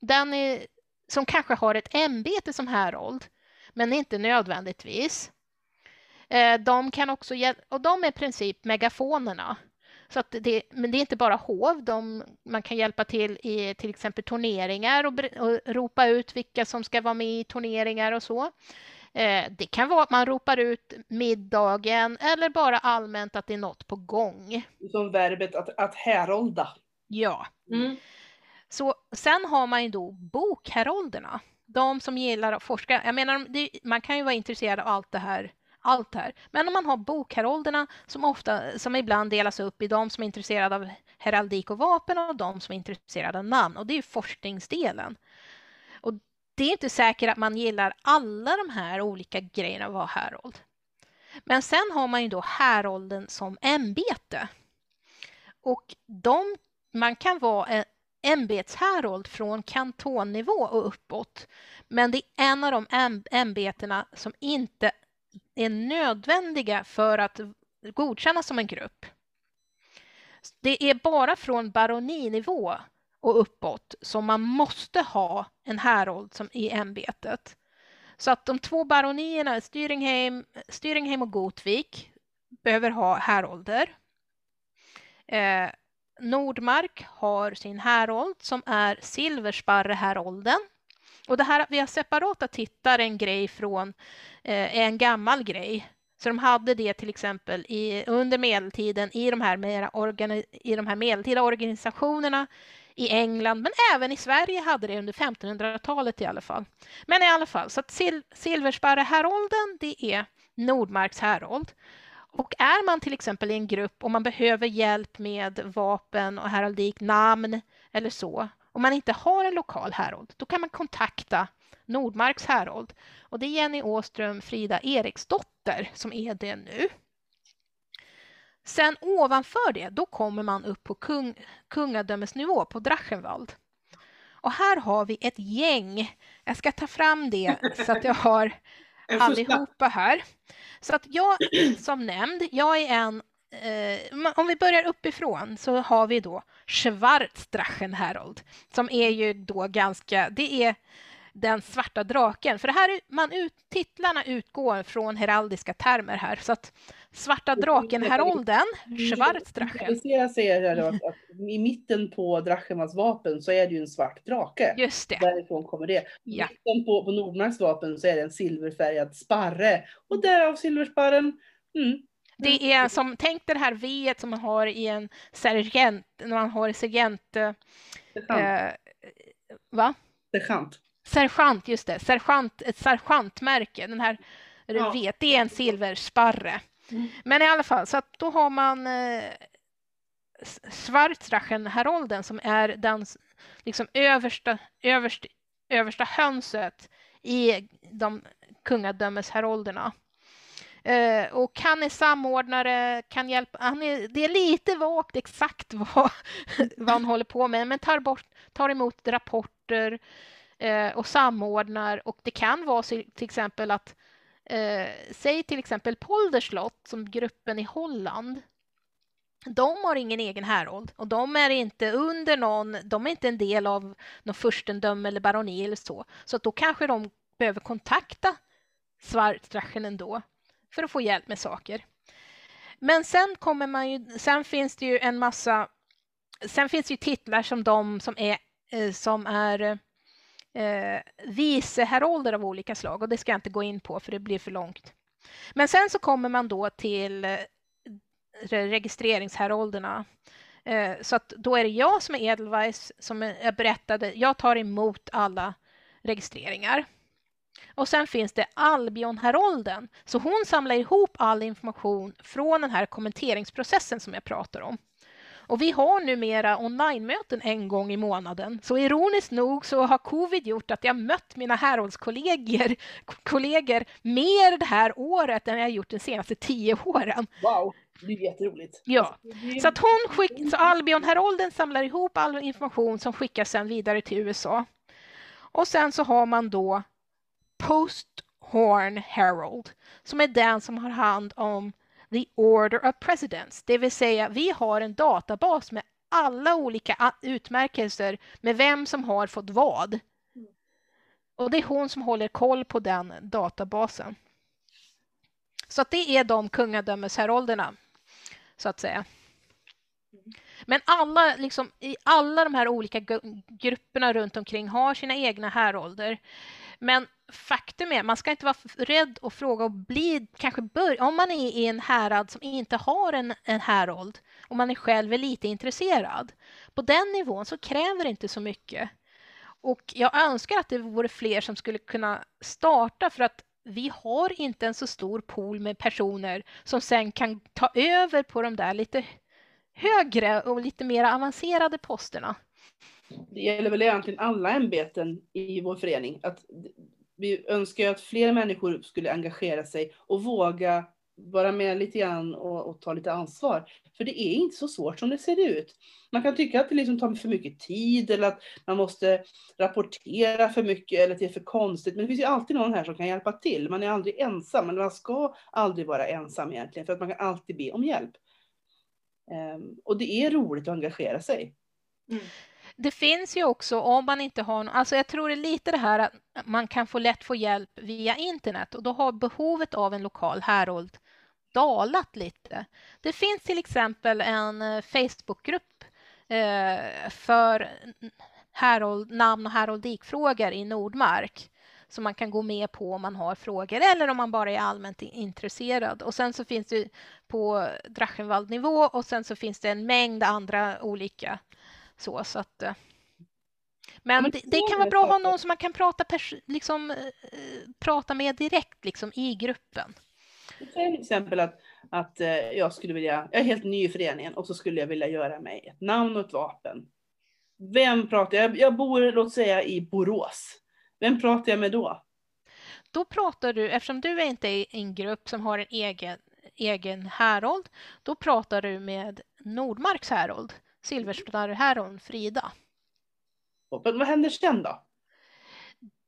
Den är, som kanske har ett ämbete som härold, men inte nödvändigtvis. Eh, de kan också, och de är i princip megafonerna. Så det, men det är inte bara hov, de, man kan hjälpa till i till exempel turneringar och, och ropa ut vilka som ska vara med i turneringar och så. Eh, det kan vara att man ropar ut middagen eller bara allmänt att det är något på gång. Som verbet att, att härolda. Ja. Mm. Så sen har man ju då bokhärolderna. De som gillar att forska. Jag menar, man kan ju vara intresserad av allt det här allt det här. Men om man har bokherolderna som, ofta, som ibland delas upp i de som är intresserade av heraldik och vapen och de som är intresserade av namn. Och det är forskningsdelen. Och det är inte säkert att man gillar alla de här olika grejerna att vara härold. Men sen har man ju då härolden som ämbete. Och de, man kan vara ämbetshärold från kantonnivå och uppåt. Men det är en av de ämbetena som inte är nödvändiga för att godkännas som en grupp. Det är bara från baroninivå och uppåt som man måste ha en härold som i ämbetet. Så att de två baronierna, Styringheim, Styringheim och Gotvik, behöver ha härolder. Eh, Nordmark har sin härold som är Silversparrehärolden. Och det här att vi har separata tittar en grej från eh, en gammal grej. Så de hade det till exempel i, under medeltiden i de, här mera organi, i de här medeltida organisationerna i England, men även i Sverige hade det under 1500-talet i alla fall. Men i alla fall, så att sil, Silversparrehärolden, det är Nordmarks härold. Och är man till exempel i en grupp och man behöver hjälp med vapen och heraldik, namn eller så, om man inte har en lokal härold, då kan man kontakta Nordmarks härold. Och det är Jenny Åström Frida Eriksdotter som är det nu. Sen ovanför det, då kommer man upp på kung, kungadömesnivå på Drachenwald. Och här har vi ett gäng. Jag ska ta fram det så att jag har allihopa här. Så att jag som nämnd, jag är en eh, om vi börjar uppifrån så har vi då Schwarzdrachen som är ju då ganska, det är den svarta draken. För det här, man ut, titlarna utgår från heraldiska termer här. Så att svarta draken-härolden, Schwarzdrachen. Jag säger att, att i mitten på Drachenmans vapen så är det ju en svart drake. Just det. Därifrån kommer det. Ja. Mitten på, på Nordmarks vapen så är det en silverfärgad sparre. Och därav silversparren. Mm. Det är som, tänk det här V som man har i en sergent, när man har sergent... Eh, Sergeant. va? Sergeant. Sergeant, just det. Sergeant, ett sergeantmärke. Den här Ja. vet, det är en silversparre. Mm. Men i alla fall, så att då har man eh, S- Schwarzdrachen-härolden som är den liksom översta, översta, översta hönset i de kungadömeshärolderna. Eh, och han är samordnare, kan hjälpa, han är, det är lite vagt exakt vad, vad han håller på med, men tar, bort, tar emot rapporter eh, och samordnar. Och det kan vara så, till exempel att, eh, säg till exempel Polderslott som gruppen i Holland. De har ingen egen härold och de är inte under någon, de är inte en del av någon furstendöme eller baroni eller så. Så att då kanske de behöver kontakta Svartdrachen ändå för att få hjälp med saker. Men sen kommer man ju, sen finns det ju en massa, sen finns det ju titlar som de som är, eh, som är eh, viceherolder av olika slag och det ska jag inte gå in på för det blir för långt. Men sen så kommer man då till eh, registreringsherolderna. Eh, så att då är det jag som är Edelweiss som jag berättade, jag tar emot alla registreringar. Och sen finns det Albion-härolden, så hon samlar ihop all information från den här kommenteringsprocessen som jag pratar om. Och vi har numera online-möten en gång i månaden. Så ironiskt nog så har covid gjort att jag mött mina häråldskollegor kollegor mer det här året än jag gjort de senaste tio åren. Wow, det är jätteroligt. Ja. Så att hon skick, så Albion-härolden samlar ihop all information som skickas sen vidare till USA. Och sen så har man då Post-Horn Herald som är den som har hand om The Order of Presidents, det vill säga vi har en databas med alla olika utmärkelser med vem som har fått vad. Och det är hon som håller koll på den databasen. Så att det är de kungadömeshärolderna, så att säga. Men alla, liksom, i alla de här olika grupperna runt omkring har sina egna härolder. Men faktum är, man ska inte vara rädd och fråga och bli, kanske bör, om man är i en härad som inte har en, en härold, och man är själv är lite intresserad. På den nivån så kräver det inte så mycket. Och jag önskar att det vore fler som skulle kunna starta för att vi har inte en så stor pool med personer som sen kan ta över på de där lite högre och lite mer avancerade posterna. Det gäller väl egentligen alla ämbeten i vår förening. Att vi önskar ju att fler människor skulle engagera sig och våga vara med lite grann och, och ta lite ansvar. För det är inte så svårt som det ser ut. Man kan tycka att det liksom tar för mycket tid eller att man måste rapportera för mycket eller att det är för konstigt. Men det finns ju alltid någon här som kan hjälpa till. Man är aldrig ensam, men man ska aldrig vara ensam egentligen för att man kan alltid be om hjälp. Um, och det är roligt att engagera sig. Mm. Det finns ju också om man inte har, alltså jag tror det är lite det här att man kan få lätt få hjälp via internet och då har behovet av en lokal härold dalat lite. Det finns till exempel en eh, Facebookgrupp eh, för härold, namn och häroldikfrågor i Nordmark som man kan gå med på om man har frågor eller om man bara är allmänt intresserad. Och sen så finns det på Drachenwald-nivå och sen så finns det en mängd andra olika så, så att, eh, men, men det, det är kan vara bra att ha någon som man kan prata, liksom, eh, prata med direkt liksom, i gruppen. Säg till exempel att, att eh, jag skulle vilja, jag är helt ny i föreningen och så skulle jag vilja göra mig ett namn och ett vapen. Vem pratar jag? Jag bor, låt säga i Borås. Vem pratar jag med då? Då pratar du, eftersom du är inte i en grupp som har en egen, egen härold, då pratar du med Nordmarks härold, Silverstar-härold Frida. Och vad händer sen då?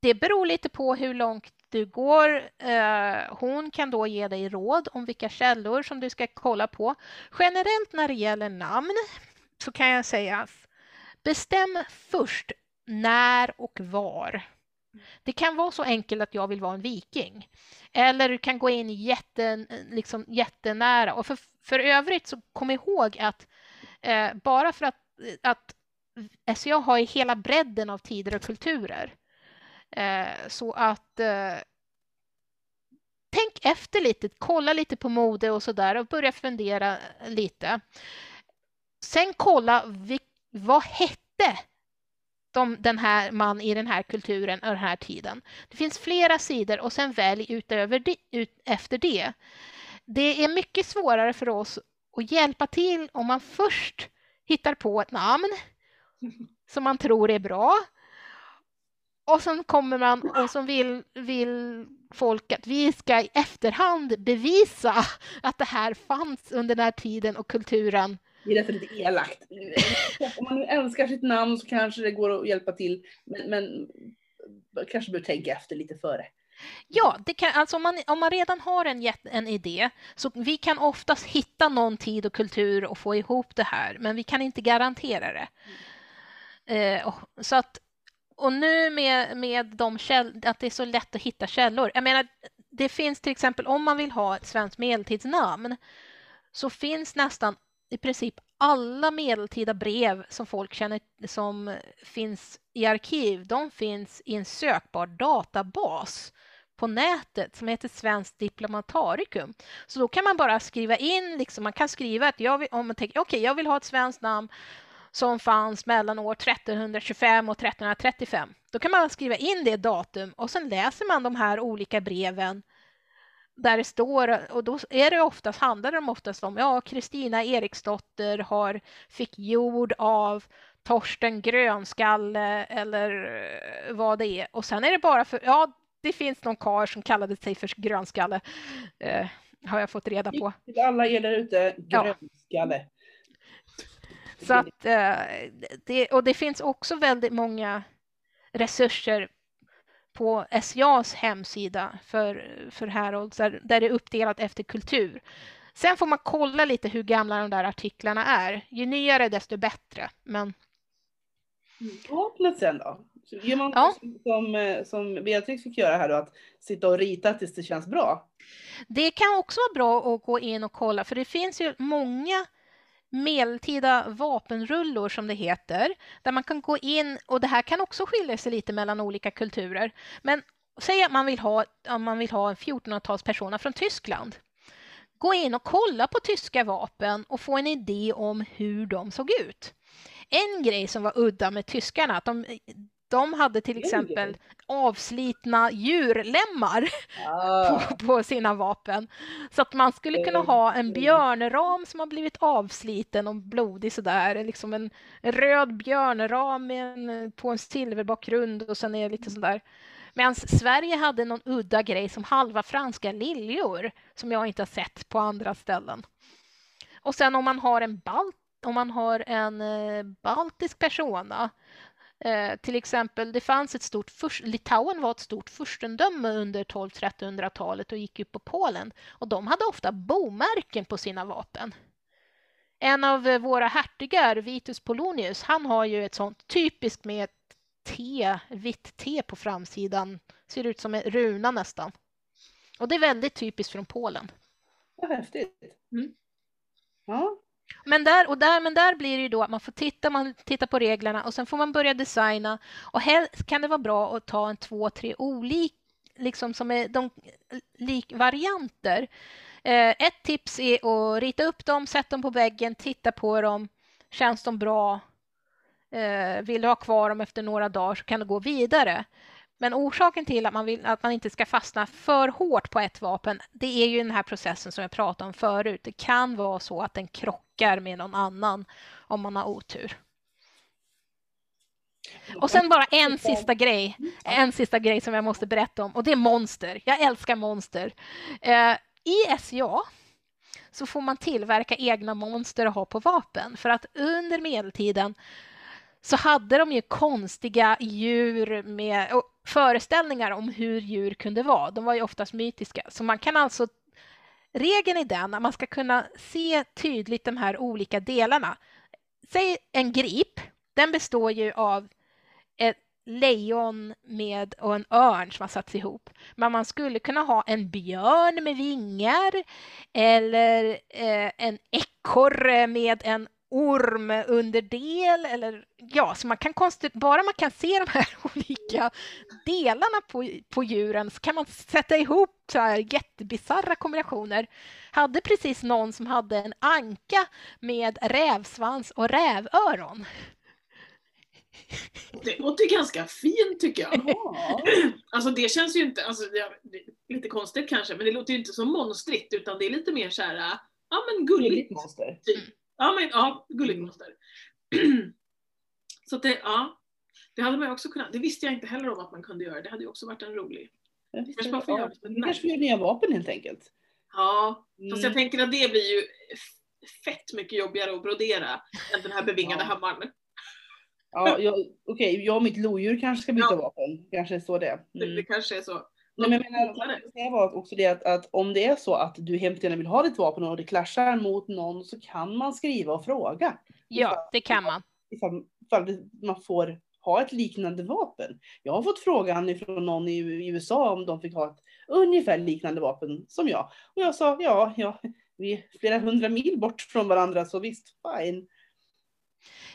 Det beror lite på hur långt du går, eh, hon kan då ge dig råd om vilka källor som du ska kolla på. Generellt när det gäller namn så kan jag säga bestäm först när och var. Det kan vara så enkelt att jag vill vara en viking. Eller du kan gå in jätte, liksom, jättenära. Och för, för övrigt så kom ihåg att eh, bara för att, att SCA har hela bredden av tider och kulturer. Eh, så att eh, tänk efter lite, kolla lite på mode och så där och börja fundera lite. Sen kolla vad hette de, den här man i den här kulturen och den här tiden. Det finns flera sidor och sen välj utöver det, ut efter det. Det är mycket svårare för oss och hjälpa till om man först hittar på ett namn som man tror är bra. Och sen kommer man och så vill, vill folk att vi ska i efterhand bevisa att det här fanns under den här tiden och kulturen. Det är därför lite elakt. Om man nu älskar sitt namn så kanske det går att hjälpa till. Men, men kanske bör tänka efter lite före. Ja, det kan, alltså om, man, om man redan har en, en idé så vi kan oftast hitta någon tid och kultur och få ihop det här, men vi kan inte garantera det. Mm. Eh, så att, och nu med, med de käll, att det är så lätt att hitta källor. Jag menar, det finns till exempel om man vill ha ett svenskt medeltidsnamn så finns nästan i princip alla medeltida brev som folk känner som finns i arkiv, de finns i en sökbar databas på nätet som heter Svenskt Diplomatarikum. Så då kan man bara skriva in, liksom, man kan skriva att jag vill, om man tänker, okay, jag vill ha ett svenskt namn som fanns mellan år 1325 och 1335. Då kan man skriva in det datum och sen läser man de här olika breven där det står, och då är det oftast, handlar det oftast om, ja, Kristina Eriksdotter har, fick jord av Torsten Grönskalle eller vad det är. Och sen är det bara för, ja, det finns någon karl som kallade sig för grönskalle. Eh, har jag fått reda på. Till alla er där ute, grönskalle. Ja. Så att, eh, det, och det finns också väldigt många resurser på SJAs hemsida för, för Herolds där, där det är uppdelat efter kultur. Sen får man kolla lite hur gamla de där artiklarna är. Ju nyare desto bättre. Men... Vapnet sen då? Gör man ja. som, eh, som Beatrix fick göra här då, att sitta och rita tills det känns bra? Det kan också vara bra att gå in och kolla, för det finns ju många medeltida vapenrullor som det heter, där man kan gå in och det här kan också skilja sig lite mellan olika kulturer. Men säg att man vill ha, om man vill ha en 1400-talspersona från Tyskland. Gå in och kolla på tyska vapen och få en idé om hur de såg ut. En grej som var udda med tyskarna, att de, de hade till exempel avslitna djurlemmar ah. på, på, sina vapen. Så att man skulle kunna ha en björnram som har blivit avsliten och blodig sådär. Liksom en röd björnram en, på en silverbakgrund och sen är det lite sådär. Medan Sverige hade någon udda grej som halva franska liljor som jag inte har sett på andra ställen. Och sen om man har en balt om man har en eh, baltisk persona Eh, till exempel, det fanns ett stort, Litauen var ett stort furstendöme under 1200-1300-talet och gick upp på Polen. Och de hade ofta bomärken på sina vapen. En av eh, våra hertigar, Vitus Polonius, han har ju ett sånt typiskt med ett T, vitt T på framsidan. Ser ut som en runa nästan. Och det är väldigt typiskt från Polen. Vad häftigt. Mm. Ja, men där, och där, men där blir det ju då att man får titta, man tittar på reglerna och sen får man börja designa. Och helst kan det vara bra att ta en två, tre olika, liksom som är de likvarianter. Eh, ett tips är att rita upp dem, sätta dem på väggen, titta på dem. Känns de bra? Eh, vill du ha kvar dem efter några dagar så kan du gå vidare. Men orsaken till att man, vill, att man inte ska fastna för hårt på ett vapen, det är ju den här processen som jag pratade om förut. Det kan vara så att den krockar med någon annan om man har otur. Och sen bara en sista grej, en sista grej som jag måste berätta om och det är monster. Jag älskar monster. Eh, I SCA så får man tillverka egna monster och ha på vapen för att under medeltiden så hade de ju konstiga djur med föreställningar om hur djur kunde vara. De var ju oftast mytiska. Så man kan alltså Regeln är den att man ska kunna se tydligt de här olika delarna. Säg en grip, den består ju av ett lejon med och en örn som har satts ihop. Men man skulle kunna ha en björn med vingar eller eh, en ekorre med en ormunderdel eller ja, så man kan bara man kan se de här olika delarna på, på djuren så kan man sätta ihop så här jättebisarra kombinationer. Hade precis någon som hade en anka med rävsvans och rävöron. Det låter ganska fint tycker jag. alltså det känns ju inte, alltså, det är lite konstigt kanske, men det låter ju inte så monstrigt utan det är lite mer så här, ja men gulligt. monster. Typ. Ja, men ja, gulligt monster. så det, ja. Det hade man också kunnat, det visste jag inte heller om att man kunde göra. Det hade ju också varit en rolig. Kanske man får göra det. kanske göra nya vapen helt enkelt. Ja, mm. fast jag tänker att det blir ju fett mycket jobbigare att brodera än den här bevingade ja. hammaren. Ja, okej, okay, jag och mitt lodjur kanske ska byta ja. vapen. Kanske så det. Mm. det. Det kanske är så. Nej, men jag menar, det var också det att, att, om det är så att du gärna vill ha ditt vapen och det clashar mot någon så kan man skriva och fråga. Ja, ifall, det kan man. Ifall, ifall man får ha ett liknande vapen. Jag har fått frågan från någon i, i USA om de fick ha ett ungefär liknande vapen som jag. Och jag sa ja, ja, vi är flera hundra mil bort från varandra så visst, fine.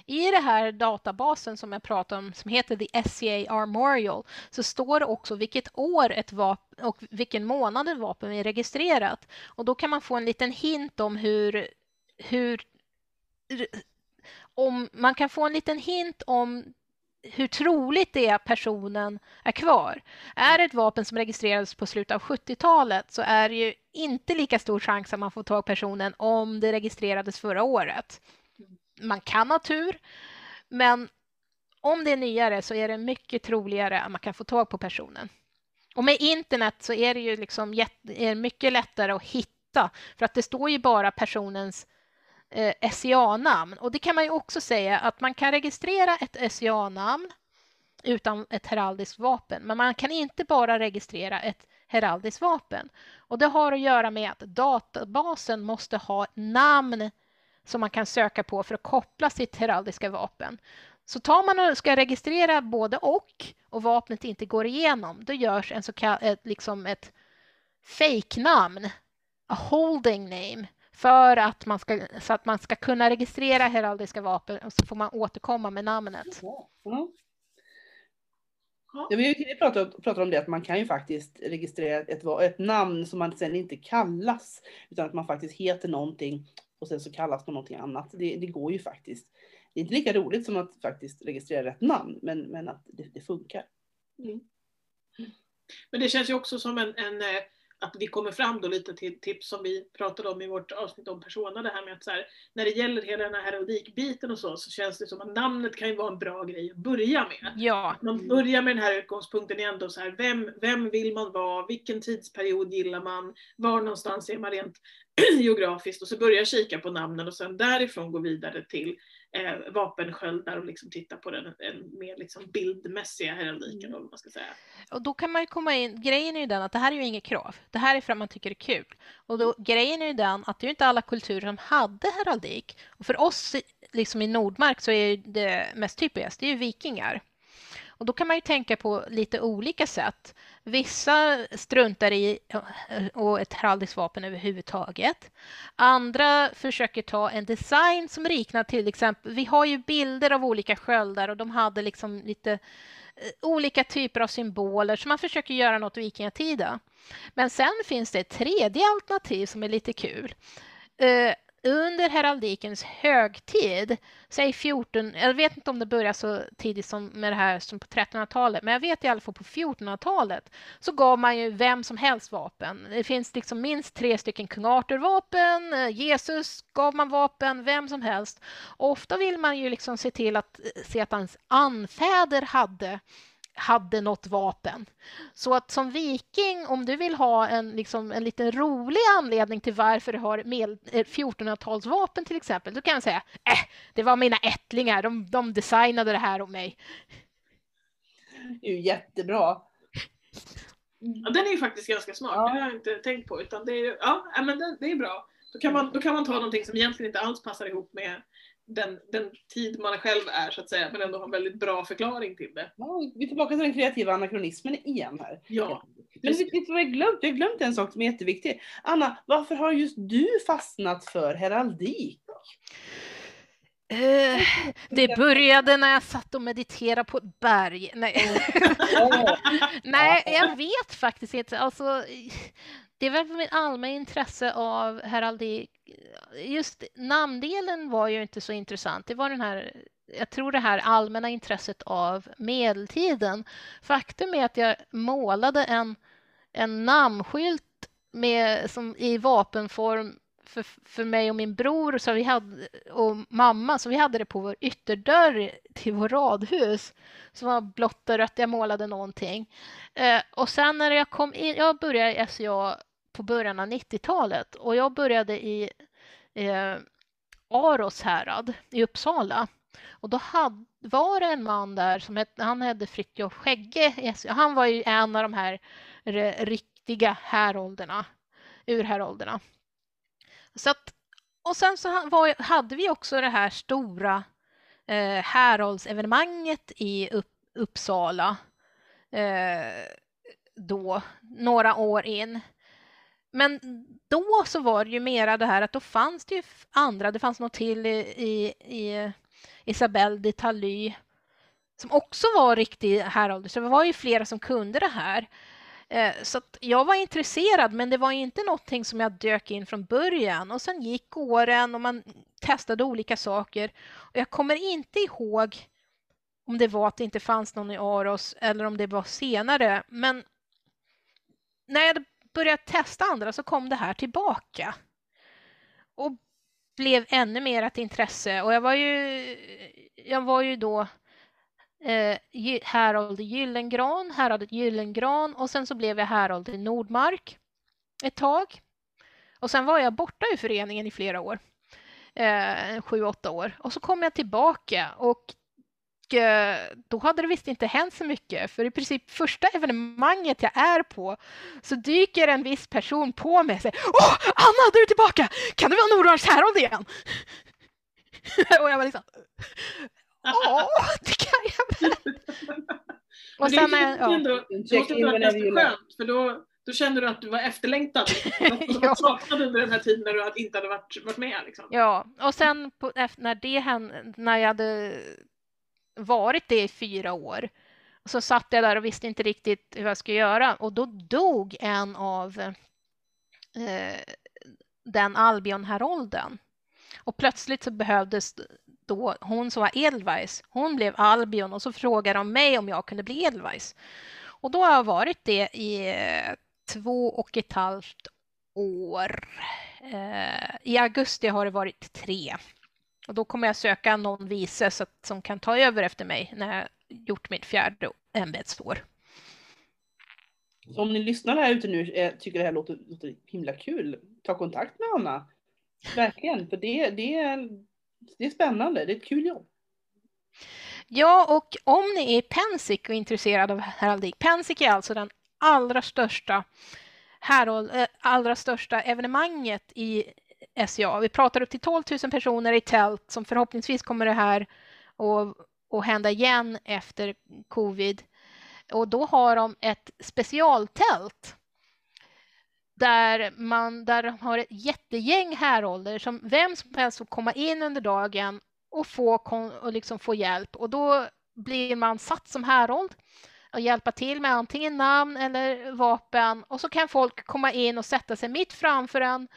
I den här databasen som jag pratade om som heter The SCA Armorial så står det också vilket år ett vapen och vilken månad ett vapen är registrerat. Och då kan man få en liten hint om hur, hur om man kan få en liten hint om hur troligt det är att personen är kvar. Är det ett vapen som registrerades på slutet av 70-talet så är det ju inte lika stor chans att man får tag på personen om det registrerades förra året man kan ha tur, men om det är nyare så är det mycket troligare att man kan få tag på personen. Och med internet så är det ju liksom är mycket lättare att hitta för att det står ju bara personens eh, SCA-namn. Och det kan man ju också säga att man kan registrera ett SCA-namn utan ett heraldiskt vapen, men man kan inte bara registrera ett heraldiskt vapen. Och det har att göra med att databasen måste ha namn som man kan söka på för att koppla sitt heraldiska vapen. Så tar man och ska registrera både och och vapnet inte går igenom, då görs en så kallad, liksom ett fake-namn, a holding name, för att man ska, så att man ska kunna registrera heraldiska vapen och så får man återkomma med namnet. Mm. Ja, vi pratade, pratade om det att man kan ju faktiskt registrera ett, ett namn som man sen inte kallas utan att man faktiskt heter någonting och sen så kallas man någonting annat. Det, det går ju faktiskt. Det är inte lika roligt som att faktiskt registrera rätt namn, men, men att det, det funkar. Mm. Men det känns ju också som en, en, eh, att vi kommer fram då lite till tips som vi pratade om i vårt avsnitt om Persona, det här med att så här, när det gäller hela den här herodikbiten och så, så känns det som att namnet kan ju vara en bra grej att börja med. Ja. Man börjar med den här utgångspunkten ändå så här, vem, vem vill man vara, vilken tidsperiod gillar man, var någonstans är man rent geografiskt och så börjar kika på namnen och sen därifrån gå vidare till eh, vapensköldar och liksom titta på den en mer liksom bildmässiga heraldiken. Mm. man ska säga. Och då kan man ju komma in, grejen är ju den att det här är ju inget krav. Det här är för att man tycker det är kul. Och då, grejen är ju den att det är inte alla kulturer som hade heraldik. Och för oss liksom i Nordmark så är det mest typiskt, det är ju vikingar. Och då kan man ju tänka på lite olika sätt. Vissa struntar i eh, och ett heraldiskt vapen överhuvudtaget. Andra försöker ta en design som liknar till exempel, vi har ju bilder av olika sköldar och de hade liksom lite eh, olika typer av symboler, så man försöker göra något vikingatida. Men sen finns det ett tredje alternativ som är lite kul. Eh, under heraldikens högtid, säg 14, jag vet inte om det börjar så tidigt som med det här som på 1300-talet, men jag vet i alla fall på 1400-talet så gav man ju vem som helst vapen. Det finns liksom minst tre stycken kung Arthur-vapen, Jesus gav man vapen, vem som helst. ofta vill man ju liksom se till att eh, se att hans anfäder hade hade något vapen. Så att som viking, om du vill ha en, liksom, en liten rolig anledning till varför du har 1400-talsvapen eh, till exempel, då kan jag säga äh, det var mina ättlingar, de, de designade det här åt mig. Det är ju jättebra. Ja, den är ju faktiskt ganska smart, Ja. det har jag inte tänkt på. Utan det är, ja, men det, det är bra. Då kan, man, då kan man ta någonting som egentligen inte alls passar ihop med den, den tid man själv är så att säga, men ändå ha en väldigt bra förklaring till det. Ja, vi är tillbaka till den kreativa anakronismen igen här. Ja, Men vet vet du vad jag glömt? Jag har glömt en sak som är jätteviktig. Anna, varför har just du fastnat för heraldik? Eh, det började när jag satt och mediterade på ett berg. Nej. Nej, jag vet faktiskt inte. Alltså, det är väl för mitt allmänna intresse av heraldik. Just namndelen var ju inte så intressant. Det var den här, jag tror det här allmänna intresset av medeltiden. Faktum är att jag målade en, en namnskylt med, som, i vapenform för, för mig och min bror så vi hade, och mamma, så vi hade det på vår ytterdörr till vår radhus. Som var blått och rött, jag målade någonting. Eh, och sen när jag kom in, jag började i SCA på början av 90-talet och jag började i eh, Aros härad i Uppsala. Och då hade, var det en man där som hette, han hette Fritiof Skägge. Han var ju en av de här riktiga härolderna, urhärolderna. Så att, och sen så var, hade vi också det här stora eh, häroldsevenemanget i upp, Uppsala eh, då, några år in. Men då så var det ju mera det här att då fanns det ju andra, det fanns något till i, i, i Isabelle de Tally som också var riktig härolder, så det var ju flera som kunde det här. Eh, så att jag var intresserad, men det var inte någonting som jag dök in från början. Och sen gick åren och man testade olika saker. Och jag kommer inte ihåg om det var att det inte fanns någon i Aros eller om det var senare. Men när jag började testa andra så kom det här tillbaka. Och blev ännu mer ett intresse. Och jag var ju, jag var ju då eh, Härold i Gyllengran, Härold Gyllengran och sen så blev jag Härold i Nordmark ett tag. Och sen var jag borta ur föreningen i flera år, eh, sju, åtta år. Och så kom jag tillbaka och då hade det visst inte hänt så mycket, för i princip första evenemanget jag är på så dyker en viss person på mig och säger Åh, Anna, du är tillbaka! Kan du vara Nordmarks Härold igen? och jag var liksom Ja, det kan jag väl. Och Men det, sen, är är- ja. ändå, det måste vara ganska skönt, för då, då kände du att du var efterlängtad. Att du Ja. saknad under den här tiden när du inte hade varit, varit med. Liksom. Ja, och sen på, när det hände, när jag hade varit det i fyra år, så satt jag där och visste inte riktigt hur jag skulle göra och då dog en av eh, den Albion-härolden. Och plötsligt så behövdes då hon som var Edelweiss, hon blev Albion och så frågade de mig om jag kunde bli Edelweiss. Och då har jag varit det i eh, två och ett halvt år. Eh, I augusti har det varit tre. Och då kommer jag söka någon vice så att, som kan ta över efter mig när jag gjort mitt fjärde ämbetsår. Så om ni lyssnar här ute nu eh, tycker det här låter, låter himla kul, ta kontakt med Anna. Verkligen, för det, det, är, det är spännande, det är ett kul jobb. Ja, och om ni är Pensick och intresserade av heraldik. Pensick är alltså den allra största, härold, äh, allra största evenemanget i SCA. Vi pratar upp till 12 000 personer i tält som förhoppningsvis kommer det här att, att hända igen efter covid. Och då har de ett specialtält där man där de har ett jättegäng härolder som vem som helst får komma in under dagen och få, och liksom få hjälp. Och då blir man satt som härold och hjälpa till med antingen namn eller vapen. Och så kan folk komma in och sätta sig mitt framför en.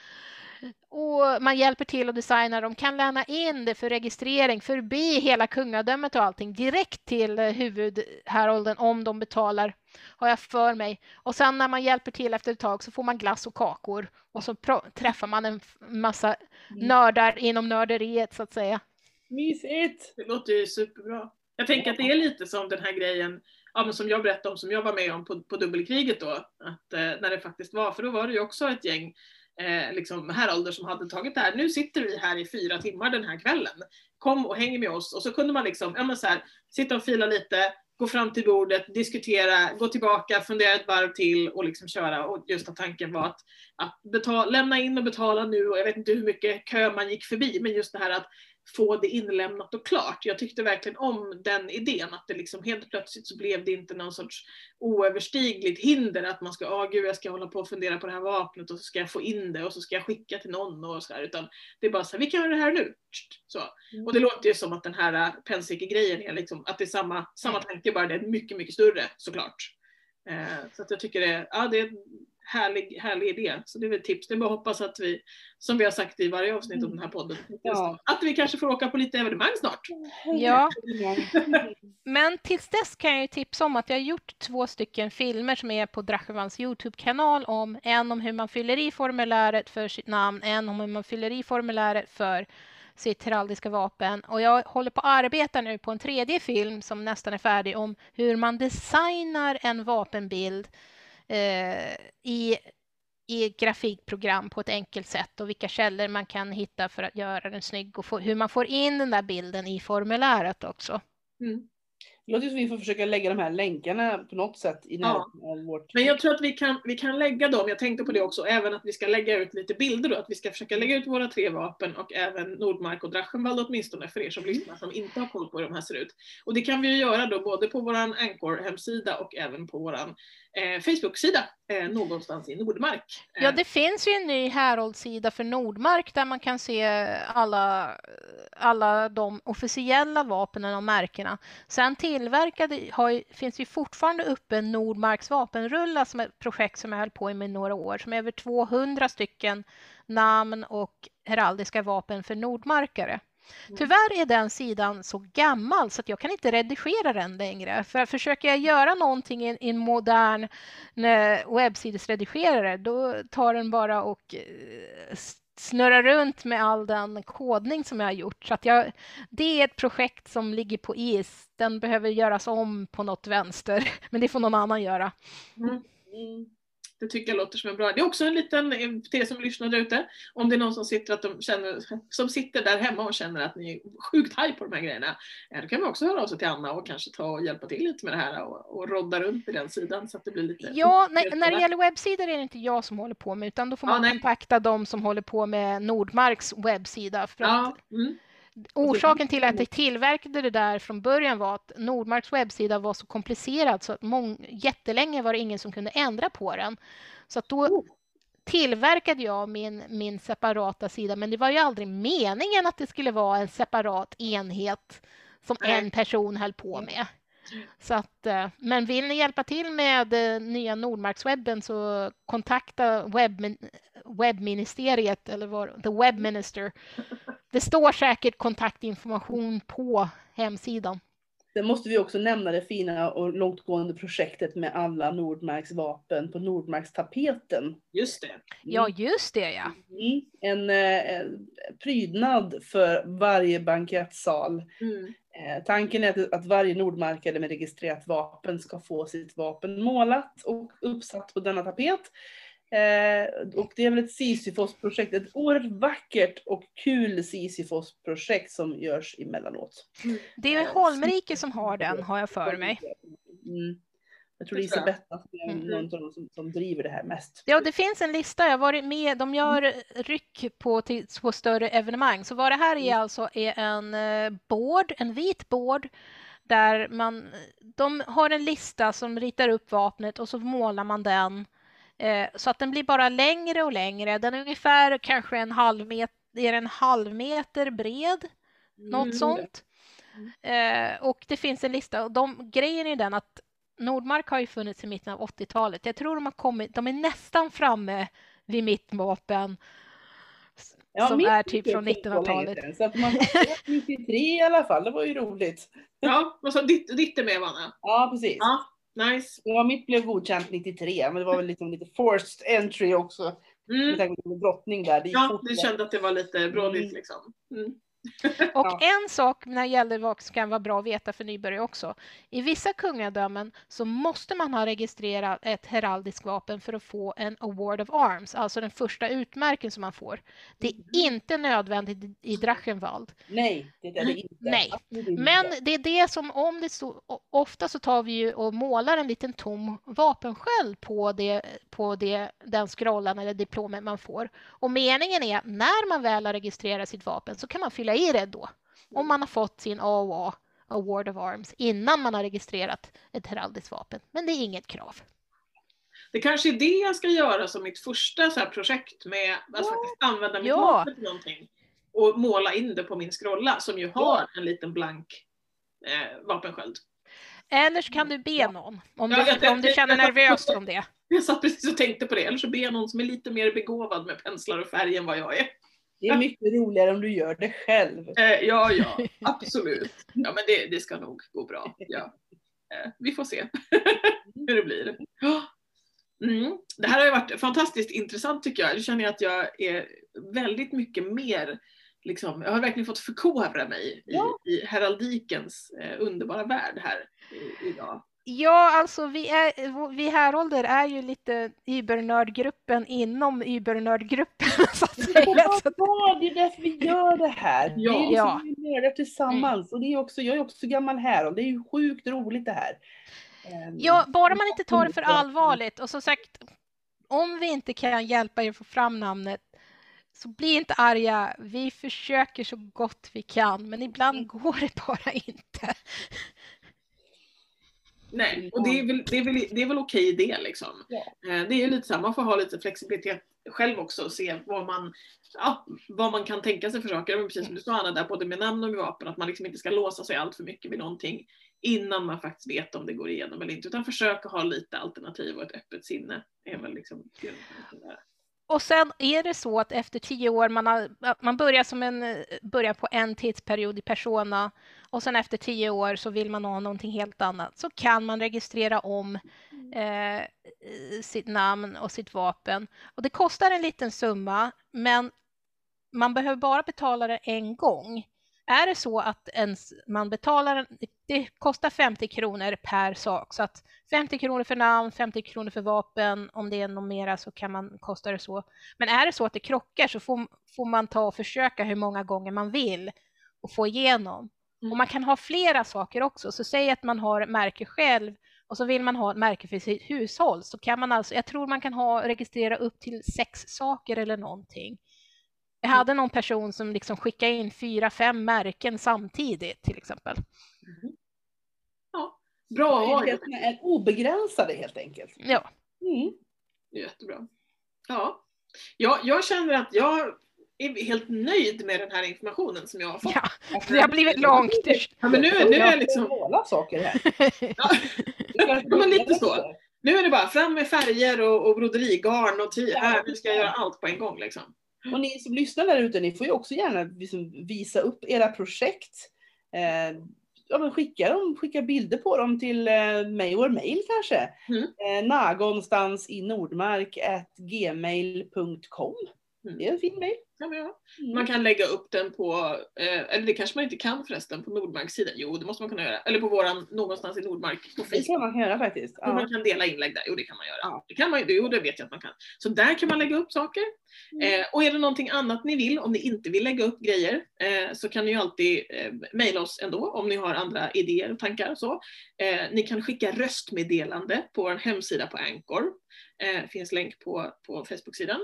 Och man hjälper till att designa. De kan lämna in det för registrering förbi hela kungadömet och allting direkt till eh, huvudhärolden om de betalar, har jag för mig. Och sen när man hjälper till efter ett tag så får man glass och kakor och så träffar man en massa nördar inom nörderiet så att säga. Mysigt! Det låter ju superbra. Jag tänker att det är lite som den här grejen ja, men som jag berättade om, som jag var med om på, på dubbelkriget då, att, eh, när det faktiskt var, för då var det ju också ett gäng eh, liksom härolder som hade tagit det här, nu sitter vi här i fyra timmar den här kvällen, kom och häng med oss. Och så kunde man liksom, ja men så här, sitta och fila lite, gå fram till bordet, diskutera, gå tillbaka, fundera ett varv till och liksom köra. Och just att tanken var att, att betala, lämna in och betala nu och jag vet inte hur mycket kö man gick förbi, men just det här att få det inlämnat och klart. Jag tyckte verkligen om den idén, att det liksom helt plötsligt så blev det inte någon sorts oöverstigligt hinder att man ska, åh gud jag ska hålla på och fundera på det här vapnet och så ska jag få in det och så ska jag skicka till någon och så här, utan det är bara så här, vi kan göra det här nu. Så. Och det låter ju som att den här Pensiker-grejen är liksom, att det är samma, samma tanke, bara det är mycket, mycket större såklart. Eh, så att jag tycker det, ja, det är härlig, härlig idé. Så det är väl ett tips. Det är bara att hoppas att vi, som vi har sagt i varje avsnitt av den här podden, Ja. att vi kanske får åka på lite evenemang snart. Ja, men tills dess kan jag ju tipsa om att jag har gjort två stycken filmer som är på Drachevans Youtube-kanal om en om hur man fyller i formuläret för sitt namn, en om hur man fyller i formuläret för sitt heraldiska vapen. Och jag håller på att arbeta nu på en tredje film som nästan är färdig om hur man designar en vapenbild i, i grafikprogram på ett enkelt sätt och vilka källor man kan hitta för att göra den snygg och få, hur man får in den där bilden i formuläret också. Mm. Det låter som vi får försöka lägga de här länkarna på något sätt i av vårt... Men jag tror att vi kan, vi kan lägga dem, jag tänkte på det också, även att vi ska lägga ut lite bilder då, att vi ska försöka lägga ut våra tre vapen och även Nordmark och Drachenwald åtminstone för er som lyssnar som inte har koll på hur de här ser ut. Och det kan vi ju göra då både på våran Anchor-hemsida och även på våran eh, Facebook-sida, eh, någonstans i Nordmark. Ja, Eh, det finns ju en ny Herald-sida för Nordmark där man kan se alla, alla de officiella vapnen och märkena. Sen tillverkade har, finns ju fortfarande uppe Nordmarks vapenrulla som är ett projekt som jag höll på med i några år, som är över 200 stycken namn och heraldiska vapen för nordmarkare. Mm. Tyvärr är den sidan så gammal så att jag kan inte redigera den längre. För försöker jag göra någonting i en, modern eh, webbsidesredigerare då tar den bara och eh, snurrar runt med all den kodning som jag har gjort. Så att jag, det är ett projekt som ligger på is. Den behöver göras om på något vänster, men det får någon annan göra. Mm. Det tycker jag låter som en bra Det är också en liten, eh, till er som lyssnar där ute, om det är någon som sitter, att de känner, som sitter där hemma och känner att ni är sjukt haj på de här grejerna, eh, då kan man också höra av sig till Anna och kanske ta och hjälpa till lite med det här och, och rodda runt i den sidan så att det blir lite... Ja, när, när det gäller webbsidor är det inte jag som håller på med utan då får Ja, man nej. kontakta de som håller på med Nordmarks webbsida. För att Ja, mm, Orsaken till att jag tillverkade det där från början var att Nordmarks webbsida var så komplicerad så att mång, jättelänge var det ingen som kunde ändra på den. Så att då Oh. tillverkade jag min, min separata sida, men det var ju aldrig meningen att det skulle vara en separat enhet som en person höll på med. Så att, eh, men vill ni hjälpa till med eh, nya Nordmarkswebben så kontakta webbmin- webbministeriet eller vad, the web minister. Det står säkert kontaktinformation på hemsidan. Sen måste vi också nämna det fina och långtgående projektet med alla Nordmarks vapen på Nordmarkstapeten. just det. Ja, just det ja. Mm. En, eh, en prydnad för varje bankettsal. Mm. Eh, tanken är att, att varje nordmarkare med registrerat vapen ska få sitt vapen målat och uppsatt på denna tapet. Eh, och det är väl ett Sisyfos-projekt, ett oerhört vackert och kul Sisyfos-projekt som görs emellanåt. Det är Holmrike som har den, har jag för mig. Mm. Jag tror det är. Isabella som är Mm. någon av dem som, som driver det här mest. Ja, det finns en lista. Jag har varit med. De gör ryck på, till, på större evenemang. Så vad det här är alltså är en eh, board, en vit board där man, de har en lista som ritar upp vapnet och så målar man den eh, så att den blir bara längre och längre. Den är ungefär kanske en halv meter, är en halv meter bred, något Mm. sånt. Eh, och det finns en lista och de, grejen är den att Nordmark har ju funnits i mitten av 80-talet. Jag tror de har kommit, de är nästan framme vid mitt vapen som är typ från inte så länge 1900-talet. sedan, Så att man har 93 i alla fall, det var ju roligt. Ja, vad sa ditt, ditt är med Vanna? Ja, precis. Ja, nice. Ja, mitt blev godkänt 93, men det var väl liksom lite forced entry också. Med Mm. tanke på drottning där. Det Ja, du kände att det var lite brådigt Mm. liksom. Mm. Och Ja. en sak när det gäller vad som kan vara bra att veta för nybörjare också. I vissa kungadömen så måste man ha registrerat ett heraldiskt vapen för att få en award of arms, alltså den första utmärken som man får. Det är inte nödvändigt i Drachenwald. Nej, det är det inte. Nej. Men det är det som om det så, ofta så tar vi ju och målar en liten tom vapensköld på, det, på det, den scrollen eller diplomet man får. Och meningen är att när man väl har registrerat sitt vapen så kan man fylla i det då. Om man har fått sin AOA, Award of Arms, innan man har registrerat ett heraldiskt vapen. Men det är inget krav. Det kanske är det jag ska göra som mitt första så här projekt med att Ja. faktiskt använda mitt Ja. vapen till någonting. Och måla in det på min scrolla som ju har en liten blank eh, vapensköld. Eller så kan du be någon om Ja, du, om du känner nervöst om det. Jag satt precis och tänkte på det, eller så jag någon som är lite mer begåvad med penslar och färg än vad jag är. Det är mycket roligare om du gör det själv. Eh, ja, ja, absolut. Ja, men det, det ska nog gå bra. Ja. Eh, vi får se hur det blir. Mm. Det här har ju varit fantastiskt intressant tycker jag. Nu känner jag att jag är väldigt mycket mer, liksom, jag har verkligen fått förkovra mig Ja. i, i heraldikens eh, underbara värld här i, idag. Ja, alltså vi, är, vi härolder är ju lite Ybernördgruppen inom Ybernördgruppen så att säga. Så att- Ja, det är därför vi gör det här. Det är Ja. ju Ja. liksom vi nördar tillsammans. Och det är också, jag är också gammal här och det är ju sjukt roligt det här. Ehm, Ja, bara man inte tar det för allvarligt. Och som sagt, om vi inte kan hjälpa er att få fram namnet så bli inte arga. Vi försöker så gott vi kan, men ibland går det bara inte. Nej, och det är väl, det är väl, det är väl okej det liksom. Eh, Det är ju lite samma, man får ha lite flexibilitet själv också och se vad man, ja, vad man kan tänka sig för saker. Men precis som du sa Anna, där, både med namn och med vapen, att man liksom inte ska låsa sig allt för mycket vid någonting innan man faktiskt vet om det går igenom eller inte. Utan försöka ha lite alternativ och ett öppet sinne. är väl liksom. Och sen är det så att efter tio år, man, har, man börjar, som en, börjar på en tidsperiod i Persona och sen efter tio år så vill man ha någonting helt annat så kan man registrera om eh, sitt namn och sitt vapen. Och det kostar en liten summa, men man behöver bara betala det en gång. Är det så att ens, man betalar, det kostar 50 kronor per sak, så att 50 kronor för namn, 50 kronor för vapen, om det är något mera så kan man kosta det så. Men är det så att det krockar så får, får man ta och försöka hur många gånger man vill och få igenom. Mm. Och man kan ha flera saker också, så säg att man har märke själv och så vill man ha ett märke för sitt hushåll så kan man alltså, jag tror man kan ha registrera upp till sex saker eller någonting. Jag hade någon person som liksom skickade in fyra, fem märken samtidigt till exempel. Bra att ha det. Möjligheterna är obegränsade helt enkelt. Ja, Mm. Jättebra. Ja. ja, jag känner att jag är helt nöjd med den här informationen som jag har fått. ja. det har blivit långt. Ja, men nu, nu är jag liksom, Måla saker här. ja, men lite så. nu är det bara fram med färger och, och broderigarn och ty, här, nu ska jag göra allt på en gång liksom. Och ni som lyssnar där ute, ni får ju också gärna liksom visa upp era projekt. Eh, ja, men skicka, dem, skicka bilder på dem till eh, mig och mail kanske. Mm. Eh, någonstans Mm. Det är en fin mail. Ja, ja. Mm. Man kan lägga upp den på, eh, eller det kanske man inte kan förresten, på Nordmarks sida. Jo, det måste man kunna göra. Eller på våran, någonstans i Nordmark på Det Facebook. kan man göra faktiskt. Ja. Ja. Man kan dela inlägg där. Jo, det kan man göra. Ja. Det kan man, jo, det vet jag att man kan. Så där kan man lägga upp saker. Mm. Eh, och är det någonting annat ni vill, om ni inte vill lägga upp grejer, eh, så kan ni ju alltid eh, mejla oss ändå om ni har andra idéer och tankar och så. Eh, ni kan skicka röstmeddelande på vår hemsida på Anchor. Eh, finns länk på, på Facebook-sidan.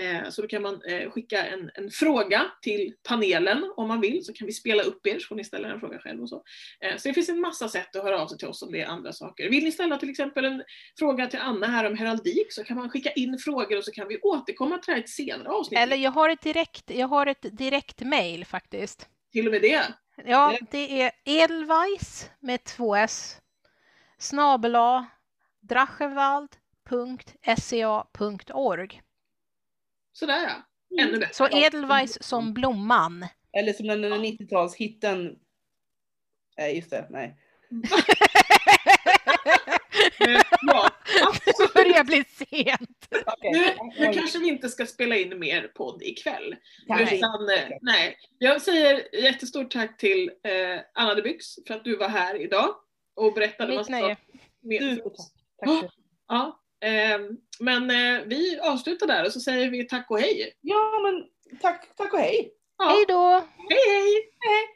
Eh, så då kan man eh, skicka en, en fråga till panelen om man vill, så kan vi spela upp er så får ni ställa en fråga själv och så. Eh, så det finns en massa sätt att höra av sig till oss om det är andra saker. Vill ni ställa till exempel en fråga till Anna här om heraldik så kan man skicka in frågor och så kan vi återkomma till det här i ett senare avsnitt. Eller jag har ett direkt, jag har ett direkt mail faktiskt. Till och med det. Ja, det är edelweiss med två s snabela drachenwald.sea.org. Sådär ja. Ännu bättre. Så edelweiss som blomman. Eller som den, den 90-talshitten. Nej, just det. Nej. Eh, ja, Det börjar bli sent. Nu, nu kanske vi inte ska spela in mer podd ikväll. Inte. Utan, eh, nej. Jag säger jättestort tack till eh, Anna de Byx för att du var här idag och berättade Mitt massa nöje. mer- Supertack. Tack så Ja, men eh, vi avslutar där och så säger vi tack och hej. Ja, men tack, tack och hej. Ja, Hej då! hej hej!